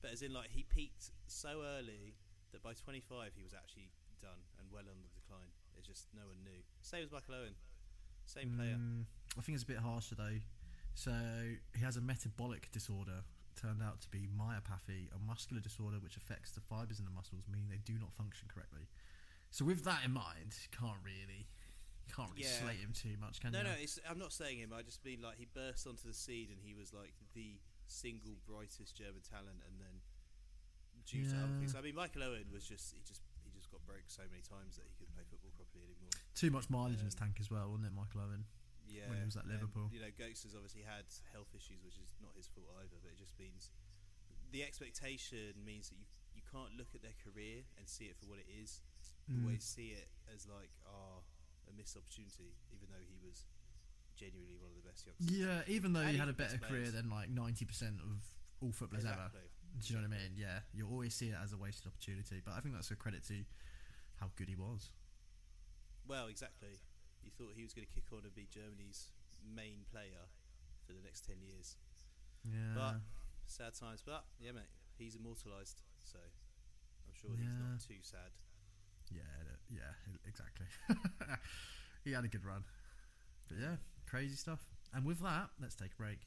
but as in like he peaked so early that by 25 he was actually done and well on the decline. It's just no one knew. Same as Michael Owen, same player. Mm, I think it's a bit harsher though. So he has a metabolic disorder. Turned out to be myopathy, a muscular disorder which affects the fibers in the muscles, meaning they do not function correctly. So with that in mind, you can't really, you can't really Yeah. slate him too much, can No, you? no, it's, I'm not saying him. I just mean like he burst onto the scene and he was like the single brightest German talent, and then due to other things. I mean, Michael Owen was just he just he just got broke so many times that he couldn't play football properly anymore. Too much mileage in his Um, tank as well, wasn't it, Michael Owen? Yeah, When he was at and, Liverpool. you know, Goetz has obviously had health issues, which is not his fault either. But it just means the expectation means that you you can't look at their career and see it for what it is. Mm. Always see it as like ah a missed opportunity, even though he was genuinely one of the best youngsters. Yeah, even though And he had a better career than like ninety percent of all footballers ever. Do you know what I mean? Yeah, you always see it as a wasted opportunity, but I think that's a credit to how good he was. Well, exactly. You thought he was going to kick on and be Germany's main player for the next ten years. Yeah, But sad times. But yeah, mate, he's immortalised, so I'm sure he's not too sad. yeah, yeah, exactly. [LAUGHS] he had a good run, but yeah, crazy stuff. And with that, let's take a break.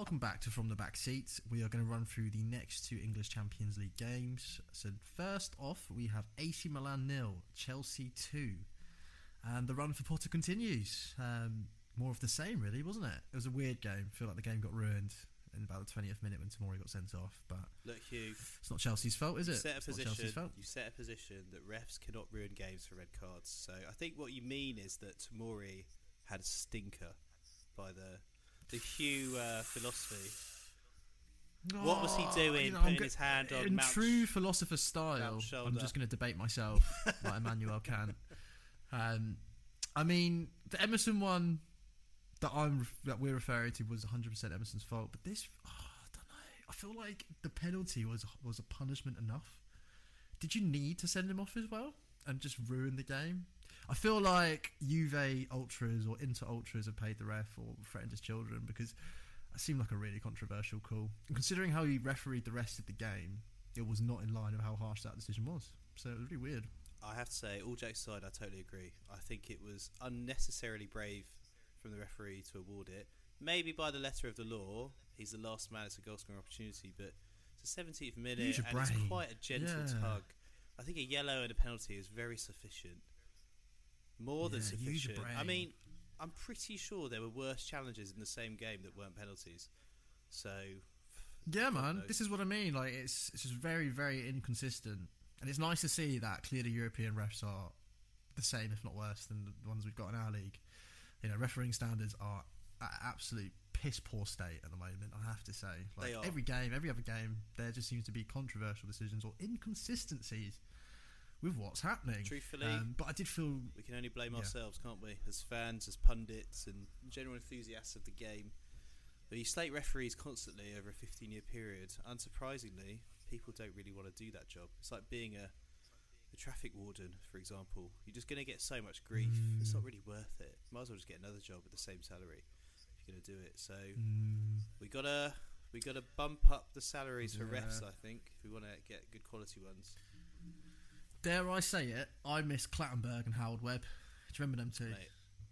Welcome back to From the Back Seat. We are going to run through the next two English Champions League games. So, first off, we have AC Milan nil, Chelsea 2. And the run for Potter continues. Um, more of the same, really, wasn't it? It was a weird game. I feel like the game got ruined in about the 20th minute when Tamori got sent off. But Look, Hugh, it's not Chelsea's fault, is it? set a It's not Chelsea's position. fault. You set a position that refs cannot ruin games for red cards. So I think what you mean is that Tamori had a stinker by the the Hugh uh, philosophy. What was he Oh, doing, you know, putting go- his hand on In Mount's- true philosopher style, I'm just going to debate myself [LAUGHS] like Immanuel Kant. Um, I mean, the Emerson one that I'm that we're referring to was 100 percent Emerson's fault, but this, oh, I don't know. I feel like the penalty was was a punishment enough. Did you need to send him off as well and just ruin the game? I feel like Juve ultras or Inter ultras have paid the ref or threatened his children because it seemed like a really controversial call. And considering how he refereed the rest of the game, it was not in line with how harsh that decision was. So it was really weird. I have to say, all jokes aside, I totally agree. I think it was unnecessarily brave from the referee to award it, maybe by the letter of the law, he's the last man. It's a goal scoring opportunity, but it's the 17th minute, and it's quite a gentle Yeah. tug. I think a yellow and a penalty is very sufficient. More than Yeah, sufficient. I mean, I'm pretty sure there were worse challenges in the same game that weren't penalties. So, Yeah, man. knows. This is what I mean. Like it's it's just very very inconsistent, and it's nice to see that clearly European refs are the same, if not worse, than the ones we've got in our league. You know, refereeing standards are at absolute piss poor state at the moment. I have to say, like every game, every other game, there just seems to be controversial decisions or inconsistencies with what's happening. Truthfully, um, but I did feel we can only blame Yeah. ourselves, can't we? As fans, as pundits, and general enthusiasts of the game. But you slate referees constantly over a 15 year period. Unsurprisingly, people don't really want to do that job. It's like being a, a traffic warden, for example. You're just going to get so much grief. It's Mm. not really worth it. Might as well just get another job with the same salary if you're going to do it. So mm, we gotta we gotta bump up the salaries for Yeah. refs. I think if we want to get good quality ones. Dare I say it, I miss Clattenburg and Howard Webb. Do you remember them two? Mate,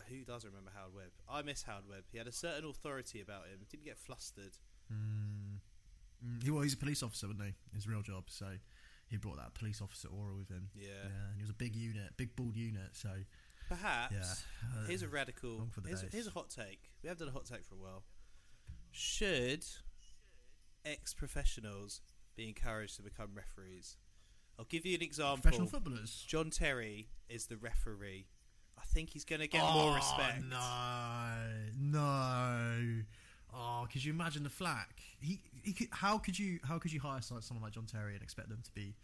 who does remember Howard Webb? I miss Howard Webb. He had a certain authority about him. He Didn't get flustered. Mm. Mm, he, well, he's a police officer, wasn't he? His real job. So he brought that police officer aura with him. Yeah. and he was a big unit, big bald unit. So Perhaps. yeah, Here's a Uh, radical. Here's, here's a hot take. We have done a hot take for a while. Should ex-professionals be encouraged to become referees? I'll give you an example. professional footballers. John Terry is the referee. I think he's going to get more Oh, respect. No, no. Oh, could you imagine the flack? He, he could, how could you how could you hire someone like John Terry and expect them to be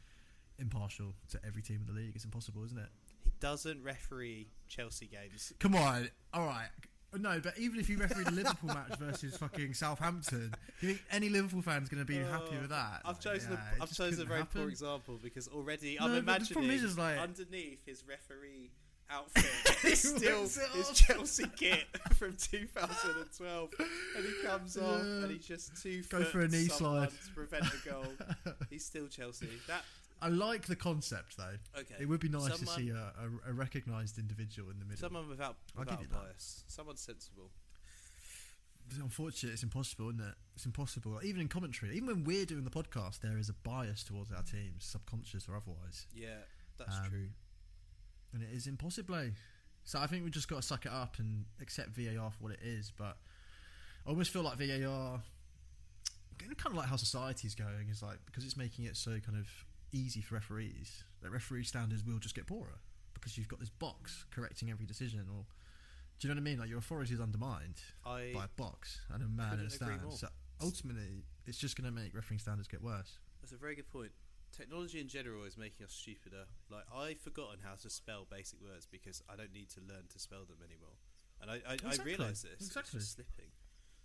impartial to every team in the league? It's impossible, isn't it? He doesn't referee Chelsea games. Come on, all right. No, but even if you referee the Liverpool match versus fucking Southampton, do you think any Liverpool fan's going to be happy oh, with that? I've Like, chosen yeah, a, I've chosen a very happen. poor example because already No, I'm imagining is, like- underneath his referee [LAUGHS] outfit is still his. Chelsea kit from 2012, and he comes off Yeah. and he's just two Go for a knee slide. to prevent a goal. [LAUGHS] he's still Chelsea. That I like the concept though. okay. It would be nice to see a, a, a recognised individual in the middle. someone without without you that. bias, someone sensible. It's unfortunate, it's impossible, isn't it? It's impossible. Even in commentary, even when we're doing the podcast, there is a bias towards our teams, subconscious or otherwise. Yeah, that's Um, true. And it is impossible. So I think we've just got to suck it up and accept VAR for what it is. But I almost feel like VAR, kind of like how society's going, is like because it's making it so kind of easy for referees, that referee standards will just get poorer because you've got this box correcting every decision. Or do you know what I mean? Like your authority is undermined I by a box and a man in a stand. So ultimately, it's just going to make refereeing standards get worse. That's a very good point. Technology in general is making us stupider. Like I've forgotten how to spell basic words because I don't need to learn to spell them anymore. And I, I, I realise this. Exactly. It's slipping.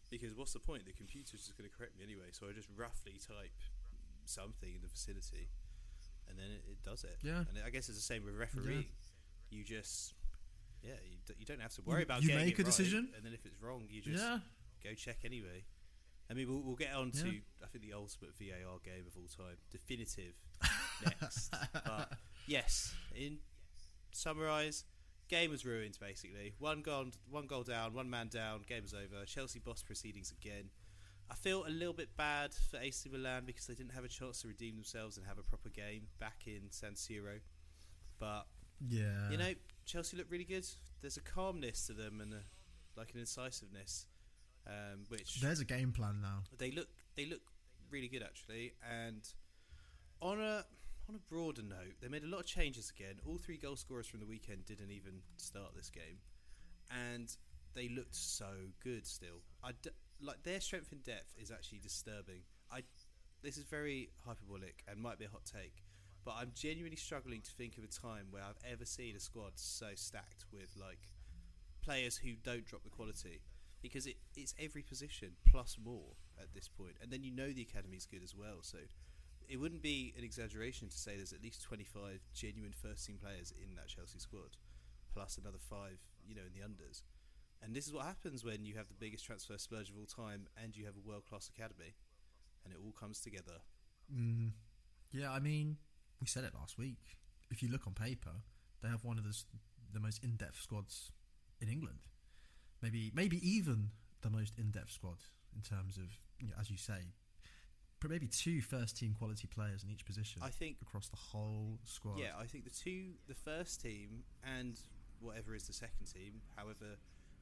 Because what's the point? The computer's just going to correct me anyway. So I just roughly type something in the vicinity, and then it, it does it. Yeah. And I guess it's the same with refereeing. You just yeah, you, d- you don't have to worry You- about you make a decision. and then if it's wrong, you just yeah. go check anyway. I mean, we'll, we'll get on to Yeah. I think the ultimate VAR game of all time, definitive [LAUGHS] next. But yes, in summarise, game was ruined basically. One goal, one goal down, one man down. Game was over. Chelsea boss proceedings again. I feel a little bit bad for AC Milan because they didn't have a chance to redeem themselves and have a proper game back in San Siro. But Yeah. you know, Chelsea look really good. There's a calmness to them and a, like an incisiveness, um, which There's a game plan now. they look they look really good actually. And on a on a broader note, they made a lot of changes again. All three goal scorers from the weekend didn't even start this game, and they looked so good still. I d- like their strength in depth is actually disturbing. I this is very hyperbolic and might be a hot take, but I'm genuinely struggling to think of a time where I've ever seen a squad so stacked with like players who don't drop the quality because it, it's every position plus more at this point. point, and then you know the academy's good as well. So it wouldn't be an exaggeration to say there's at least 25 genuine first team players in that Chelsea squad, plus another five, you know, in the unders. And this is what happens when you have the biggest transfer splurge of all time and you have a world class academy, and it all comes together. Mm. Yeah, I mean, we said it last week. If you look on paper, they have one of the the most in-depth squads in England. Maybe maybe even the most in-depth squad in terms of, you know, as you say, maybe two first-team quality players in each position I think across the whole squad. Yeah, I think the two, the first team and whatever is the second team, however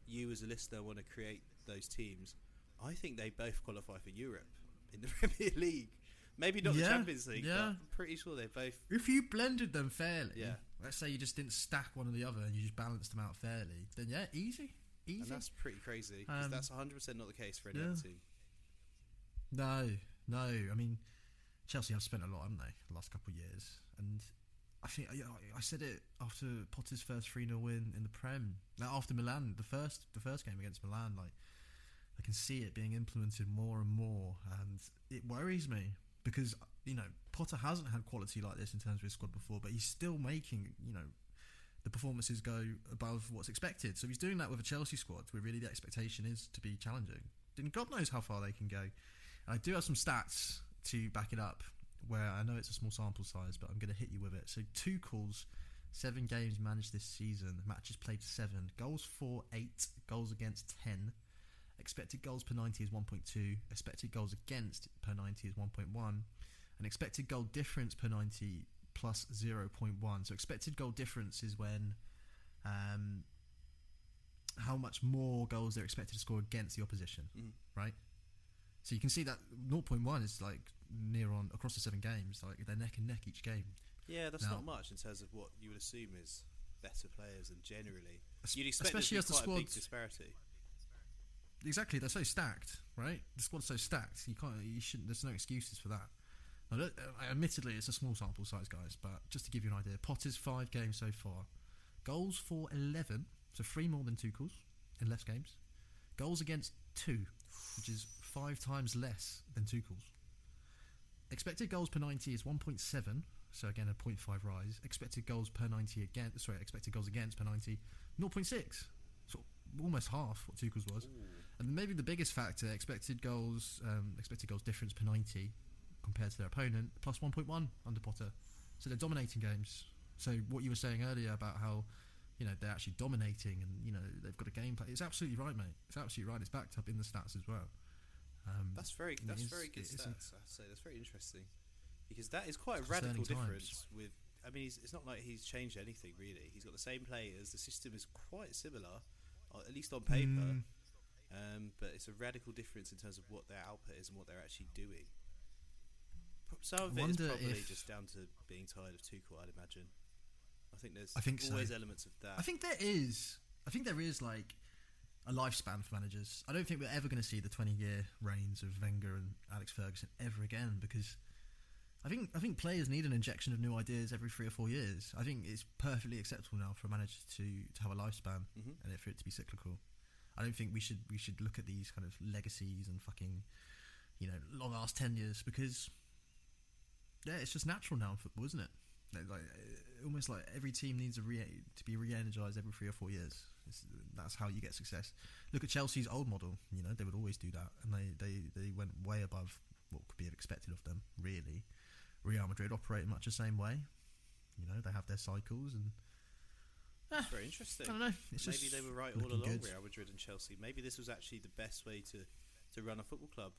you as a listener want to create those teams, I think they both qualify for Europe in the [LAUGHS] Premier League. Maybe not Yeah, the Champions League, yeah. but I'm pretty sure they both. If you blended them fairly, Yeah. let's say you just didn't stack one or the other and you just balanced them out fairly, then yeah, easy, easy. And that's pretty crazy because Um, that's 100% not the case for any yeah. other team. No, no. I mean, Chelsea have spent a lot, haven't they, the last couple of years? And I think I said it after Potter's first three 0 win in the Prem. Now after Milan, the first the first game against Milan, like I can see it being implemented more and more, and it worries me because you know Potter hasn't had quality like this in terms of his squad before, but he's still making you know the performances go above what's expected. So he's doing that with a Chelsea squad where really the expectation is to be challenging. God knows how far they can go. And I do have some stats to back it up. Where I know it's a small sample size, but I'm going to hit you with it. So two calls, seven games managed this season, matches played seven, goals for eight, goals against ten, expected goals per 90 is 1.2, expected goals against per 90 is 1.1, and expected goal difference per 90 plus 0.1. So expected goal difference is when um, how much more goals they're expected to score against the opposition, Mhm. right? So you can see that 0.1 is like near on across the seven games, like they're neck and neck each game. Yeah, that's Now- not much in terms of what you would assume is better players and generally. You'd expect especially as the quite a big squad's- disparity. Exactly, they're so stacked, right? The squad's so stacked. You can't, you shouldn't. There's no excuses for that. Now, uh, admittedly, it's a small sample size, guys, but just to give you an idea, Potter's five games so far, goals for eleven, so three more than Tuchel's in less games. Goals against two, which is five times less than Tuchel's. Expected goals per ninety is one point seven, so again a 0.5 rise. Expected goals per ninety again, sorry, expected goals against per ninety, 0.6, so almost half what Tuchel's was. And maybe the biggest factor, expected goals, um, expected goals difference per 90 compared to their opponent, plus 1.1 under Potter. So they're dominating games. So what you were saying earlier about how, you know, they're actually dominating and, you know, they've got a game plan. It's absolutely right, mate. It's absolutely right. It's backed up in the stats as well. Um, That's very that's is- very good it is a- stats. I'd say that's very interesting because that is quite a radical times. difference. With I mean, he's, it's not like he's changed anything really. He's got the same players. The system is quite similar, at least on paper. Mm. Um, but it's a radical difference in terms of what their output is and what they're actually doing. Some of it is probably if- just down to being tired of Tuchel. I'd imagine. I think there's I think so. always elements of that. I think there is. I think there is like a lifespan for managers. I don't think we're ever going to see the twenty-year reigns of Wenger and Alex Ferguson ever again because I think I think players need an injection of new ideas every three or four years. I think it's perfectly acceptable now for a manager to, to have a lifespan Mhm. and for it to be cyclical. I don't think we should we should look at these kind of legacies and fucking you know long ass tenures because yeah, it's just natural now in football, isn't it? Like, like uh, almost like every team needs a re- to be re-energized every three or four years. It's, that's how you get success. Look at Chelsea's old model. You know they would always do that, and they, they, they went way above what could be expected of them. Really, Real Madrid operate in much the same way. You know they have their cycles, and It's ah, very interesting. I don't know. It's Maybe they were right all along, good. Real Madrid and Chelsea. Maybe this was actually the best way to, to run a football club.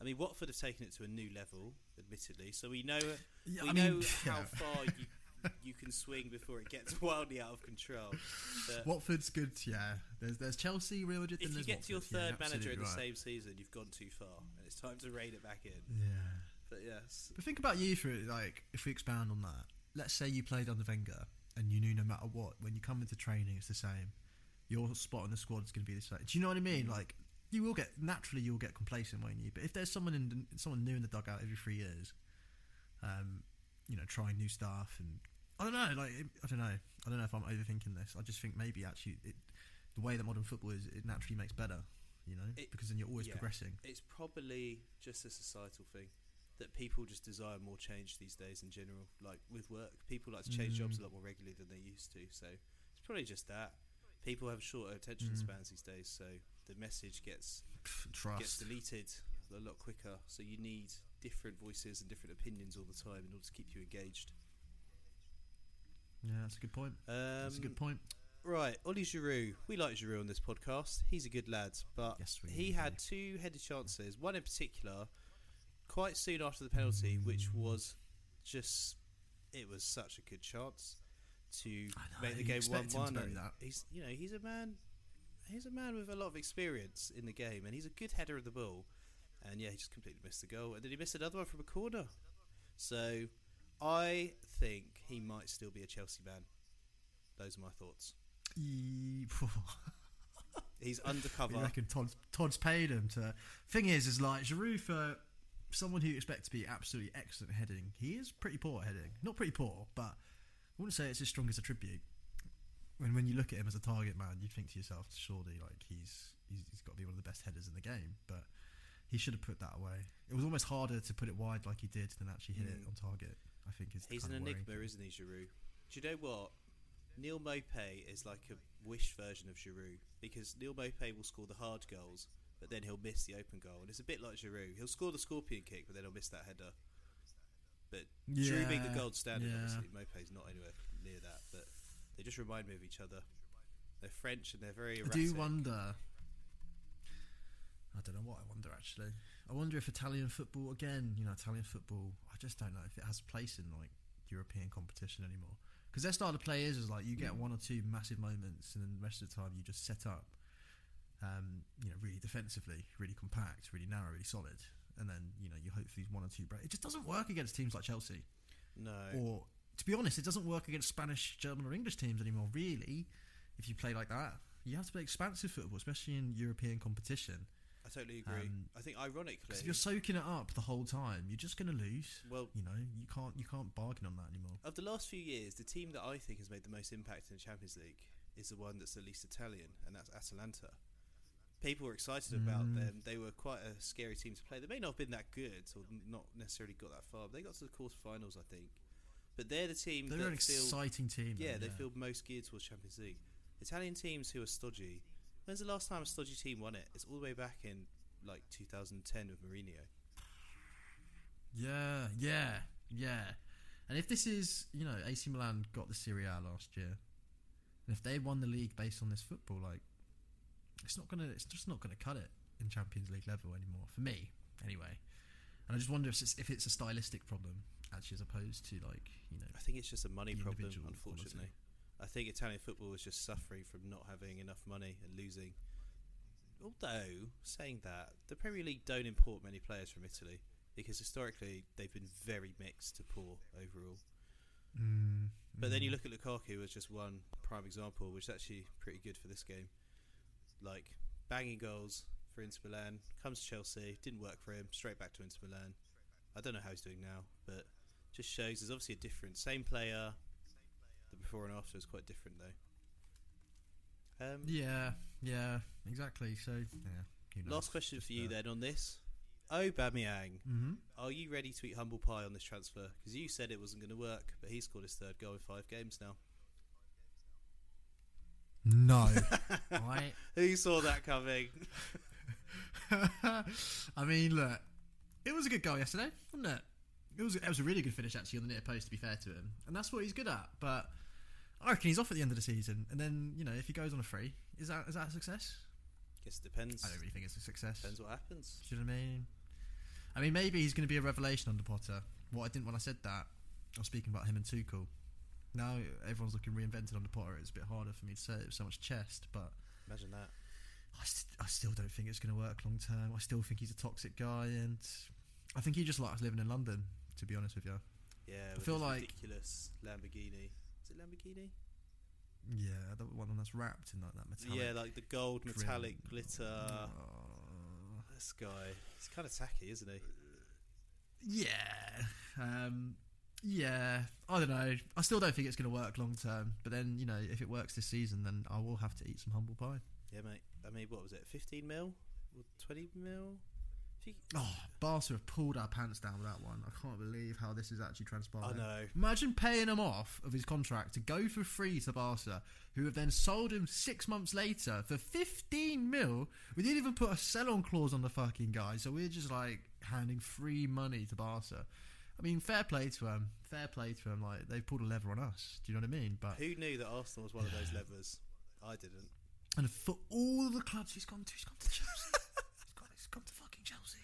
I mean, Watford have taken it to a new level, admittedly. So we know Yeah, we I know mean, how [LAUGHS] yeah. far you you can swing before it gets [LAUGHS] wildly out of control. But Watford's good. Yeah, there's there's Chelsea, Real Madrid. if then you get to your Watford. Yeah, third manager in the right. same season, you've gone too far, and it's time to rein it back in. Yeah. But yes, But think about you for it, like if we expand on that. Let's say you played under Wenger and you knew no matter what, when you come into training, it's the same. Your spot in the squad is going to be the same. Do you know what I mean? Like you will get naturally, you'll get complacent, won't you? But if there's someone in someone new in the dugout every three years, um, you know, trying new stuff and I don't know, like I don't know, I don't know if I'm overthinking this. I just think maybe actually it, the way that modern football is, it naturally makes better. You know, It- because then you're always yeah. progressing. it's probably just a societal thing that people just desire more change these days in general. Like with work, people like to change jobs a Mm. lot more regularly than they used to. So it's probably just that. People have shorter attention Mm. spans these days, so the message gets Pff, gets deleted a lot quicker. So you need different voices and different opinions all the time in order to keep you engaged. Yeah, that's a good point. Um, That's a good point. Right, Ollie Giroud. We like Giroud on this podcast. He's a good lad, but Yes, he had two headed chances. One in particular, quite soon after the penalty, which was just it was such a good chance to know, make the game one him to one. He's you know he's a man, he's a man with a lot of experience in the game, and he's a good header of the ball. And yeah, he just completely missed the goal, and then he missed another one from a corner. So I think he might still be a Chelsea man. Those are my thoughts. [LAUGHS] He's You undercover. reckon Todd's, Todd's paid him to? Thing is, is like Giroud for someone who you expect to be absolutely excellent at heading. He is pretty poor at heading. Not pretty poor, but I wouldn't say it's his strongest attribute. When when you look at him as a target man, you'd think to yourself, surely like he's he's, he's got to be one of the best headers in the game. But he should have put that away. It was almost harder to put it wide like he did than actually hit it Mm. on target. I think is He's an kind of worrying enigma, thing. isn't he, Giroud? Do you know what? Neal Maupay is like a wish version of Giroud because Neal Maupay will score the hard goals, but then he'll miss the open goal, and it's a bit like Giroud. He'll score the scorpion kick, but then he'll miss that header. But Giroud being the gold standard, yeah. obviously Maupay's not anywhere near that, but they just remind me of each other. They're French and they're very I do wonder. I don't know what I wonder actually. I wonder if Italian football again, you know, Italian football. I just don't know if it has a place in like European competition anymore. Because their style of play is, is like you get one or two massive moments, and then the rest of the time you just set up, um, you know, really defensively, really compact, really narrow, really solid, and then you know you hope for these one or two break. It just doesn't work against teams like Chelsea. No. Or to be honest, it doesn't work against Spanish, German, or English teams anymore. Really, if you play like that, you have to play expansive football, especially in European competition. I totally agree. um, I think ironically, Because if you're soaking it up the whole time, you're just going to lose. well, You know, you can't you can't bargain on that anymore. Of the last few years, the team that I think has made the most impact in the Champions League is the one that's the least Italian, and that's Atalanta. People were excited about Mm. them. They were quite a scary team to play. They may not have been that good, or not necessarily got that far. But they got to the quarterfinals, I think. But they're the team They're an feel, exciting team. yeah, though, they feel most geared towards Champions League. Italian teams who are stodgy. When's the last time a stodgy team won it? It's all the way back in like 2010 with Mourinho. Yeah, yeah, yeah. And if this is, you know, AC Milan got the Serie A last year, and if they won the league based on this football, like, it's not gonna, it's just not gonna cut it in Champions League level anymore for me, anyway. And I just wonder if it's, if it's a stylistic problem actually, as opposed to like, you know, I think it's just a money problem, unfortunately. quality. I think Italian football is just suffering from not having enough money and losing. Although, saying that, the Premier League don't import many players from Italy because historically they've been very mixed to poor overall. mm, But then you mm. look at Lukaku as just one prime example, which is actually pretty good for this game. Like, banging goals for Inter Milan, comes to Chelsea, didn't work for him, straight back to Inter Milan. I don't know how he's doing now, but just shows there's obviously a difference. Same player, before and after is quite different though. Um, Yeah, yeah, exactly. So, yeah. last question for you uh, then on this. Aubameyang, Mhm. are you ready to eat humble pie on this transfer? Because you said it wasn't going to work, but he scored his third goal in five games now. No, [LAUGHS] I. Who saw that coming? [LAUGHS] I mean, look, it was a good goal yesterday, wasn't it? It was. It was a really good finish actually on the near post. To be fair to him, and that's what he's good at. But I reckon he's off at the end of the season, and then you know if he goes on a free, is that is that a success? Guess it depends. I don't really think it's a success. Depends what happens. Do you know what I mean? I mean, maybe he's going to be a revelation under Potter. What I didn't when I said that, I was speaking about him and Tuchel. Now everyone's looking reinvented under Potter. It's a bit harder for me to say it with so much chest, but Imagine that. I, st- I still don't think it's going to work long term. I still think he's a toxic guy, and I think he just likes living in London. To be honest with you, Yeah, I feel like- ridiculous Lamborghini. Is it Lamborghini? yeah, the one that's wrapped in like that metallic. yeah, like the gold metallic glitter. Oh. This guy, he's kind of tacky, isn't he? Yeah, um, yeah. I don't know. I still don't think it's going to work long term. But then you know, if it works this season, then I will have to eat some humble pie. Yeah, mate. I mean, what was it? 15 mil? Or 20 mil? Oh, Barca have pulled our pants down with that one. I can't believe how this is actually transpired. I know. Imagine paying him off of his contract to go for free to Barca, who have then sold him six months later for 15 mil. We didn't even put a sell on clause on the fucking guy, so we're just like handing free money to Barca. I mean, fair play to him. Fair play to him. Like, they've pulled a lever on us. Do you know what I mean? But Who knew that Arsenal was one of those levers? I didn't. And for all the clubs he's gone to, he's gone to Chelsea. [LAUGHS] he's, gone, he's gone to Chelsea.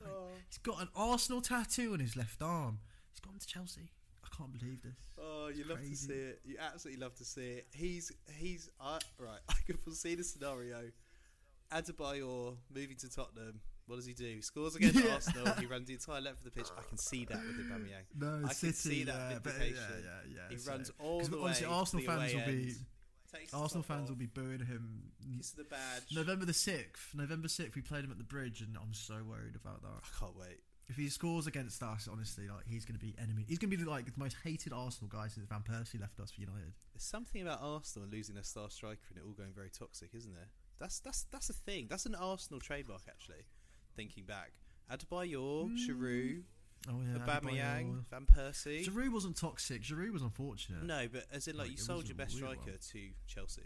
Like, He's got an Arsenal tattoo on his left arm. He's gone to Chelsea. I can't believe this. Oh, you love to see it. You absolutely love to see it. He's he's uh, right. [LAUGHS] I can foresee the scenario. Adebayor moving to Tottenham. What does he do? He scores against [LAUGHS] Yeah. Arsenal. He runs the entire length of the pitch. I can see that with Aubameyang. No, I City, can see that yeah, but, vindication. yeah, yeah, yeah. He runs all the way. obviously Arsenal fans will be end, takes the Arsenal fans off, will be booing him. Kisses the badge. November the sixth, November sixth, we played him at the bridge, and I'm so worried about that. I can't wait. If he scores against us, honestly, like he's going to be enemy. He's going to be like the most hated Arsenal guy since Van Persie left us for United. There's something about Arsenal and losing their star striker and it all going very toxic, isn't there? That's that's that's a thing. That's an Arsenal trademark, actually. Thinking back, Adebayor, hmm. Giroud, Oh yeah, Aubameyang. Van Persie. Giroud wasn't toxic. Giroud was unfortunate. No, but as in like Like, you sold your best striker one. to Chelsea.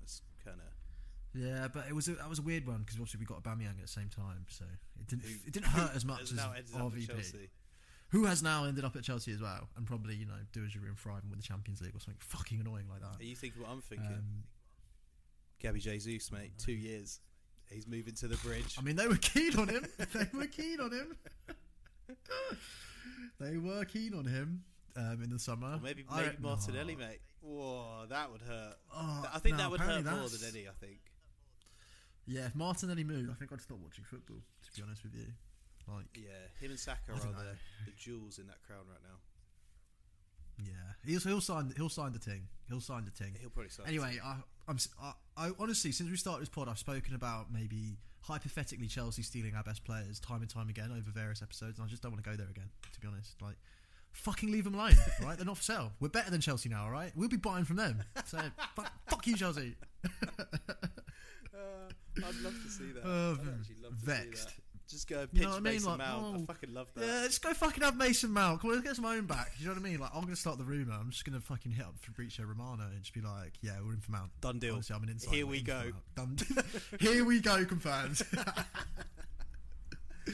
That's kind of Yeah, but it was a, that was a weird one because obviously we got Aubameyang at the same time, so it didn't Who- it didn't hurt as [LAUGHS] much as now ended up at RVP, who has now ended up at Chelsea as well, and probably you know do a Giroud and Thrive and win the Champions League or something fucking annoying like that. Are you thinking what I'm thinking? Um, Gabby Jesus, mate. Two years. He's moving to the bridge. I mean, they were keen on him. [LAUGHS] they were keen on him. [LAUGHS] [LAUGHS] they were keen on him um, in the summer. or maybe I maybe reckon- Martinelli, oh, mate. Whoa, that would hurt. oh, I think no, that would hurt apparently more than any. I think. Yeah, if Martinelli moved, I think I'd stop watching football. To be honest with you, like, Yeah, him and Saka are the, the jewels in that crown right now. yeah, he'll he'll sign he'll sign the thing. He'll sign the thing. He'll probably sign. Anyway, I, I'm I, I honestly since we started this pod, I've spoken about maybe hypothetically Chelsea stealing our best players time and time again over various episodes, and I just don't want to go there again. To be honest, like. Fucking leave them alone, [LAUGHS] right? They're not for sale. We're better than Chelsea now, all right? We'll be buying from them. So, [LAUGHS] fuck, fuck you, Chelsea. Uh, I'd love to see that. Oh, I'd actually love to vexed. see that. Just go and You pitch know what I mean? Mason Like, Mount. oh, I fucking love that. Yeah, let's go fucking have Mason Mount. Come on, let's get some own back. You know what I mean? Like, I'm going to start the rumour. I'm just going to fucking hit up Fabrizio Romano and just be like, yeah, we're in for Mount. Done deal. Honestly, I'm an insider. Here we're we go. Done. [LAUGHS] Here we go, confirmed. [LAUGHS] Do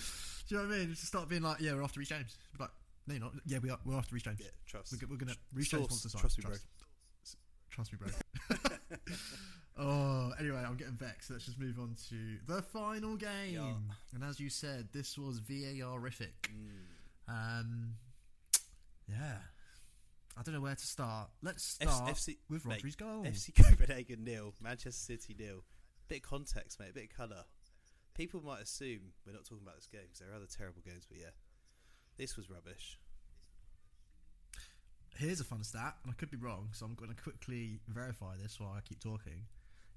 you know what I mean? Just start being like, yeah, we're after Reece James. Be Like, no, you're not. Yeah, we are. We're after Reece James. Yeah, trust. We're, we're going to. Reece James wants to sign. trust me, bro. Trust me, bro. [LAUGHS] oh, anyway, I'm getting vexed. Let's just move on to the final game. Yeah. And as you said, this was VAR-ific. Mm. Um, yeah. I don't know where to start. Let's F- start FC with mate, Rodri's goal. FC [LAUGHS] Copenhagen nil, Manchester City nil. Bit of context, mate. A bit of colour. People might assume we're not talking about this game because there are other terrible games, but yeah, this was rubbish. Here's a fun stat, and I could be wrong, so I'm going to quickly verify this while I keep talking.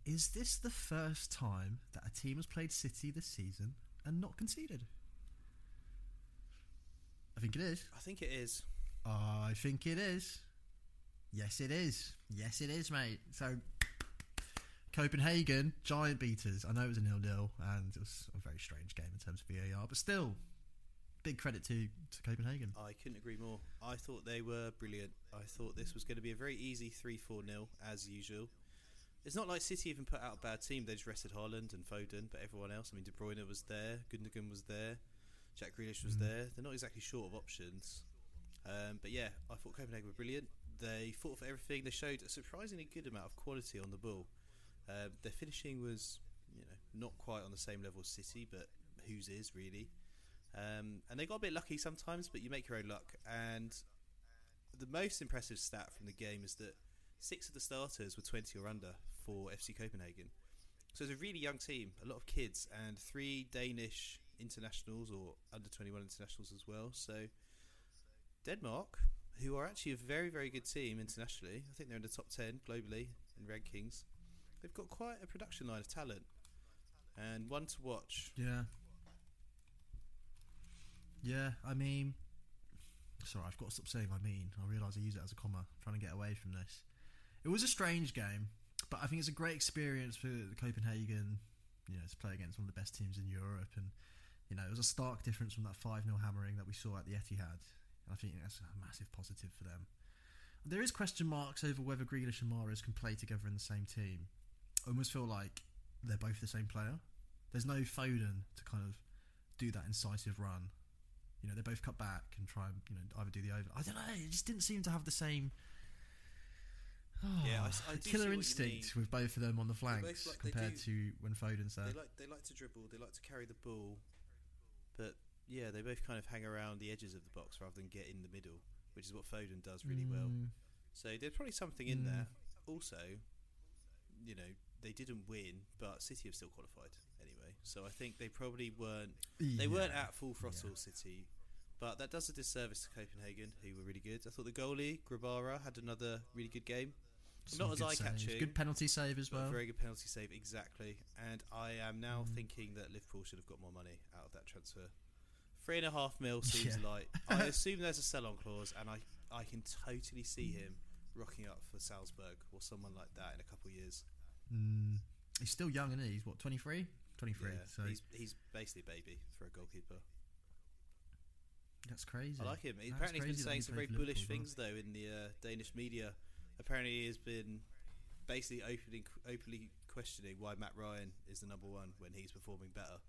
Is this the first time that a team has played City this season and not conceded? I think it is. I think it is. I think it is. Yes, it is. Yes, it is, mate. So, Copenhagen, giant beaters. I know it was a nil-nil, and it was a very strange game in terms of VAR, but still, big credit to, to Copenhagen. I couldn't agree more. I thought they were brilliant. I thought this was going to be a very easy 3 4 0, as usual. It's not like City even put out a bad team. They just rested Haaland and Foden, but everyone else, I mean, De Bruyne was there, Gundogan was there, Jack Grealish was Mhm. there. They're not exactly short of options. Um, but yeah, I thought Copenhagen were brilliant. They fought for everything. They showed a surprisingly good amount of quality on the ball. Um, their finishing was, you know, not quite on the same level as City, but whose is really. Um, and they got a bit lucky sometimes, but you make your own luck. And the most impressive stat from the game is that six of the starters were 20 or under for FC Copenhagen. So it's a really young team, a lot of kids, and three Danish internationals or under 21 internationals as well. So Denmark, who are actually a very, very good team internationally, I think they're in the top 10 globally in rankings, they've got quite a production line of talent and one to watch. Yeah. Yeah, I mean, sorry, I've got to stop saying I mean. I realise I use it as a comma, trying to get away from this. It was a strange game, but I think it's a great experience for Copenhagen, you know, to play against one of the best teams in Europe. And, you know, it was a stark difference from that 5 0 hammering that we saw at the Etihad. And I think that's a massive positive for them. There is question marks over whether Grealish and Mahrez can play together in the same team. I almost feel like they're both the same player. There's no Foden to kind of do that incisive run. You know, they both cut back and try and you know either do the over. I don't know. It just didn't seem to have the same. Yeah, I I do see what killer instinct with both of them on the flanks both like- compared do- to when Foden's there. They like they like to dribble, they like to carry the ball, but yeah, they both kind of hang around the edges of the box rather than get in the middle, which is what Foden does really well. Mm, So there's probably something in Mm. there. Also, you know, they didn't win, but City have still qualified anyway. So I think they probably weren't they weren't at full throttle City, but that does a disservice to Copenhagen, who were really good. I thought the goalie Grabara had another really good game. Some not as eye-catching, saves. Good penalty save as well. very good penalty save, exactly. And I am now Mm. thinking that Liverpool should have got more money out of that transfer. Three and a half mil [LAUGHS] seems Yeah. light. [LAUGHS] I assume there's a sell-on clause, and I I can totally see him rocking up for Salzburg or someone like that in a couple of years. Mm, he's still young, isn't he? He's what 23? 23. Yeah, so he's he's basically a baby for a goalkeeper. that's crazy. I like him. He, apparently, he's been saying some very bullish Liverpool things though in the uh, Danish media. Apparently, he has been basically openly openly questioning why Matt Ryan is the number one when he's performing better,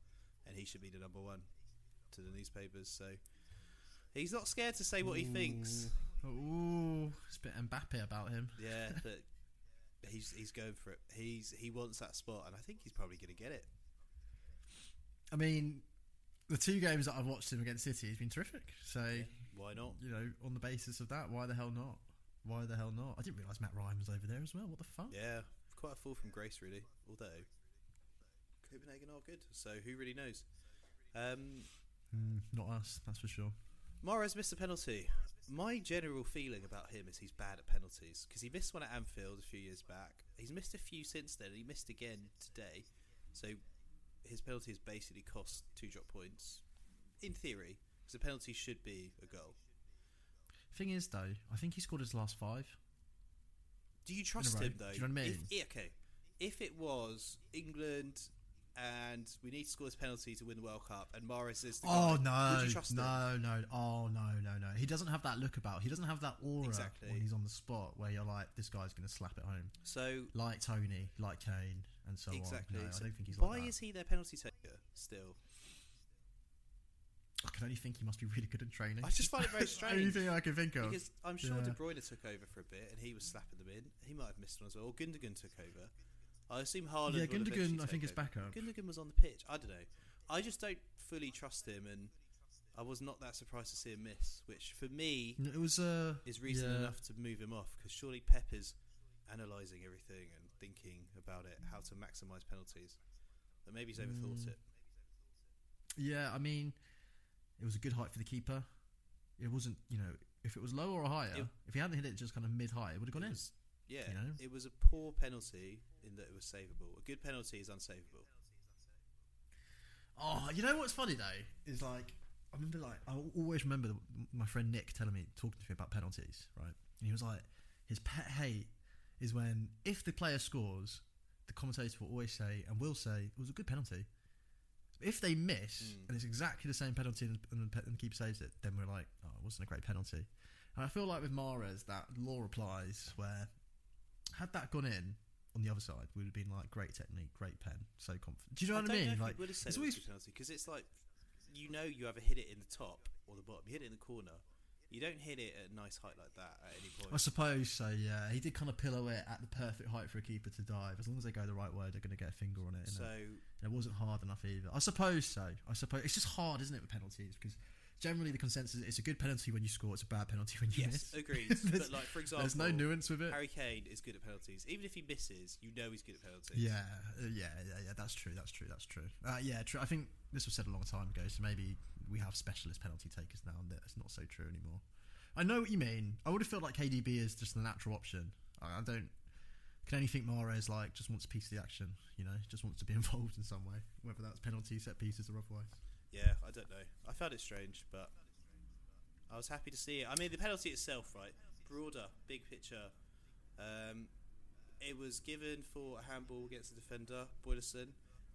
and he should be the number one to the newspapers. So he's not scared to say what he thinks. Ooh, it's a bit Mbappe about him. Yeah, [LAUGHS] but he's he's going for it. He's he wants that spot, and I think he's probably going to get it. I mean, the two games that I've watched him against City, he's been terrific. So, Yeah, why not? you know, on the basis of that, why the hell not? Why the hell not? I didn't realise Matt Ryan was over there as well. What the fuck? Yeah, quite a fall from grace, really. Although Copenhagen are good, so who really knows? Um, Mm, not us, that's for sure. Mahrez missed a penalty. My general feeling about him is he's bad at penalties because he missed one at Anfield a few years back. He's missed a few since then, and he missed again today. So his penalty has basically cost two drop points, in theory, because a penalty should be a goal. Thing is, though, I think he scored his last five. Do you trust him though? Do you know what I If- mean? yeah, okay, if it was England and we need to score this penalty to win the World Cup, and Mahrez is the Oh guy, no, trust him? no, no, oh no, no, no. He doesn't have that look about. He doesn't have that aura Exactly. when he's on the spot where you're like, this guy's going to slap it home. So Like Tony, like Kane, and so exactly. on. No, So I don't think he's why like is he their penalty taker still? I can only think he must be really good at training. I just find it very [LAUGHS] strange. Anything I can think of. Because I'm sure Yeah. De Bruyne took over for a bit and he was slapping them in. He might have missed one as well. Or Gundogan took over. I assume Haaland. yeah, Gundogan, I think is back up. Gundogan was on the pitch. I don't know. I just don't fully trust him, and I was not that surprised to see him miss, which for me It was uh, is reason yeah. enough to move him off. Because surely Pep is analysing everything and thinking about it, how to maximise penalties. But maybe he's overthought Mm. it. Yeah, I mean, it was a good height for the keeper. It wasn't, you know, if it was lower or higher, It- if he hadn't hit it just kind of mid height, it would have gone in. was- yeah, you know? it was a poor penalty in that it was savable. A good penalty is unsavable. Oh, you know what's funny though is like I remember like I always remember the, my friend Nick telling me talking to me about penalties, right? And he was like, his pet hate is when if the player scores, the commentator will always say and will say it was a good penalty. If they miss Mm. and it's exactly the same penalty and, and, the and the keeper saves it, then we're like, oh, it wasn't a great penalty. And I feel like with Mahrez that law applies where had that gone in on the other side, we would have been like great technique, great pen, so confident. Do you know what I, mean? Like would have said it's always penalty because it's like you know you either hit it in the top or the bottom. You hit it in the corner. You don't hit it at a nice height like that at any point. I suppose so. Yeah, he did kind of pillow it at the perfect height for a keeper to dive. As long as they go the right way, they're going to get a finger on it. so and it wasn't hard enough either. I suppose so. I suppose it's just hard, isn't it, with penalties? Because generally the consensus is it's a good penalty when you score, it's a bad penalty when you yes, miss. agreed. [LAUGHS] But like for example, There's no nuance with it. Harry Kane is good at penalties. Even if he misses, you know he's good at penalties. Yeah, uh, yeah, yeah, yeah. That's true. That's true. That's true. Uh, yeah, true. I think this was said a long time ago, so maybe we have specialist penalty takers now, and that's not so true anymore. I know what you mean. I would have felt like KDB is just the natural option. I, I don't. Can only think Mahrez like just wants a piece of the action. You know, just wants to be [LAUGHS] involved in some way, whether that's penalty, set pieces, or otherwise. Yeah, I don't know. I found it strange, but I was happy to see it. I mean, the penalty itself, right? Broader, big picture. Um, it was given for a handball against the defender, Boilesen,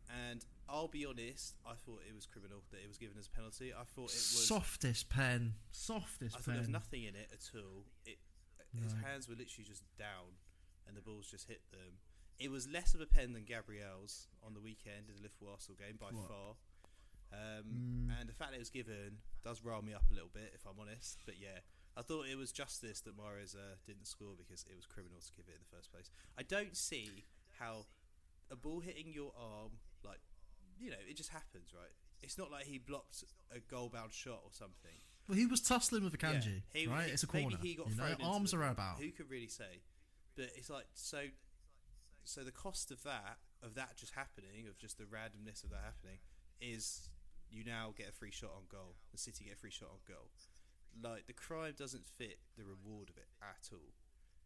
and I'll be honest, I thought it was criminal that it was given as a penalty. I thought it was. softest pen, softest I thought pen. there was nothing in it at all. It, his hands were literally just down, and the balls just hit them. It was less of a pen than Gabriel's on the weekend in the Liverpool Arsenal game by What? far. Um, Mm. And the fact that it was given does rile me up a little bit, if I'm honest. But yeah, I thought it was justice that Mahrez uh, didn't score because it was criminal to give it in the first place. I don't see how a ball hitting your arm, like you know, it just happens, right? It's not like he blocked a goal-bound shot or something. Well, he was tussling with Akanji, Yeah, he- right? he- it's a corner. Maybe he got you know? Arms are about. Who could really say? But it's like so. So the cost of that, of that just happening, of just the randomness of that happening, is you now get a free shot on goal. The City get a free shot on goal. Like the crime doesn't fit the reward of it at all.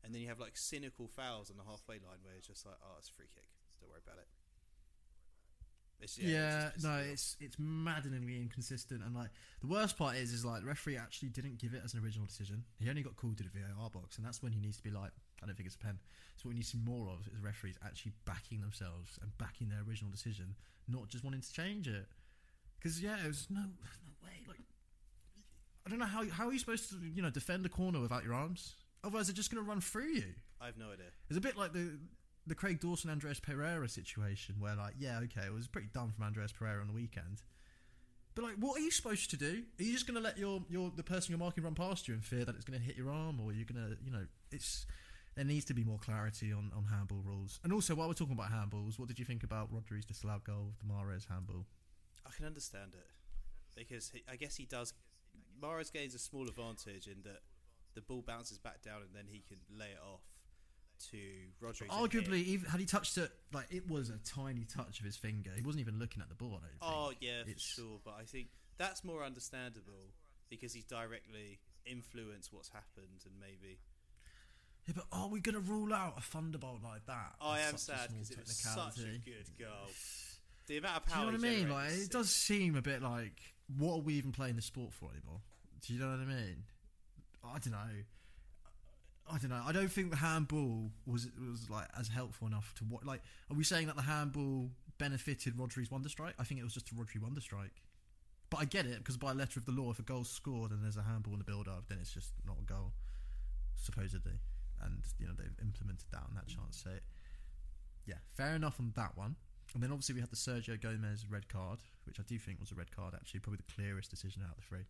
And then you have like cynical fouls on the halfway line where it's just like, oh, it's a free kick. Don't worry about it. It's, Yeah, it's just- no, it's it's maddeningly inconsistent, and like the worst part is, is like the referee actually didn't give it as an original decision. He only got called to the VAR box, and that's when he needs to be like, I don't think it's a pen. So what we need to see more of is referees actually backing themselves and backing their original decision, not just wanting to change it. Because yeah, it was no no way. Like I don't know how how are you supposed to you know defend a corner without your arms? Otherwise, they're just going to run through you. I have no idea. It's a bit like the the Craig Dawson Andreas Pereira situation where like yeah okay it was pretty dumb from Andreas Pereira on the weekend. But like what are you supposed to do? Are you just going to let your your the person you're marking run past you and fear that it's going to hit your arm or you're going to you know it's there needs to be more clarity on, on handball rules. And also while we're talking about handballs what did you think about Rodri's disallowed goal with the Mahrez handball? I can understand it because he, I guess he does. Mahrez gains a small advantage in that the ball bounces back down and then he can lay it off to Rodri. arguably even had he touched it like it was a tiny touch of his finger he wasn't even looking at the ball Oh yeah, for It's- sure. But I think that's more understandable because he's directly influenced what's happened and maybe. Yeah, but are we going to rule out a thunderbolt like that? I am sad because it was such a good goal. [SIGHS] The amount of Do you power. know what I mean? Like, it does seem a bit like, what are we even playing the sport for anymore? Do you know what I mean? I don't know. I don't know. I don't think the handball was was like as helpful enough to what. Like, are we saying that the handball benefited Rodri's wonder strike? I think it was just a Rodri wonder strike. But I get it because by letter of the law, if a goal's scored and there's a handball in the build-up, then it's just not a goal, supposedly. And you know they've implemented that on that chance. So yeah, fair enough on that one. And then obviously we had the Sergio Gomez red card, which I do think was a red card. Actually, probably the clearest decision out of the three.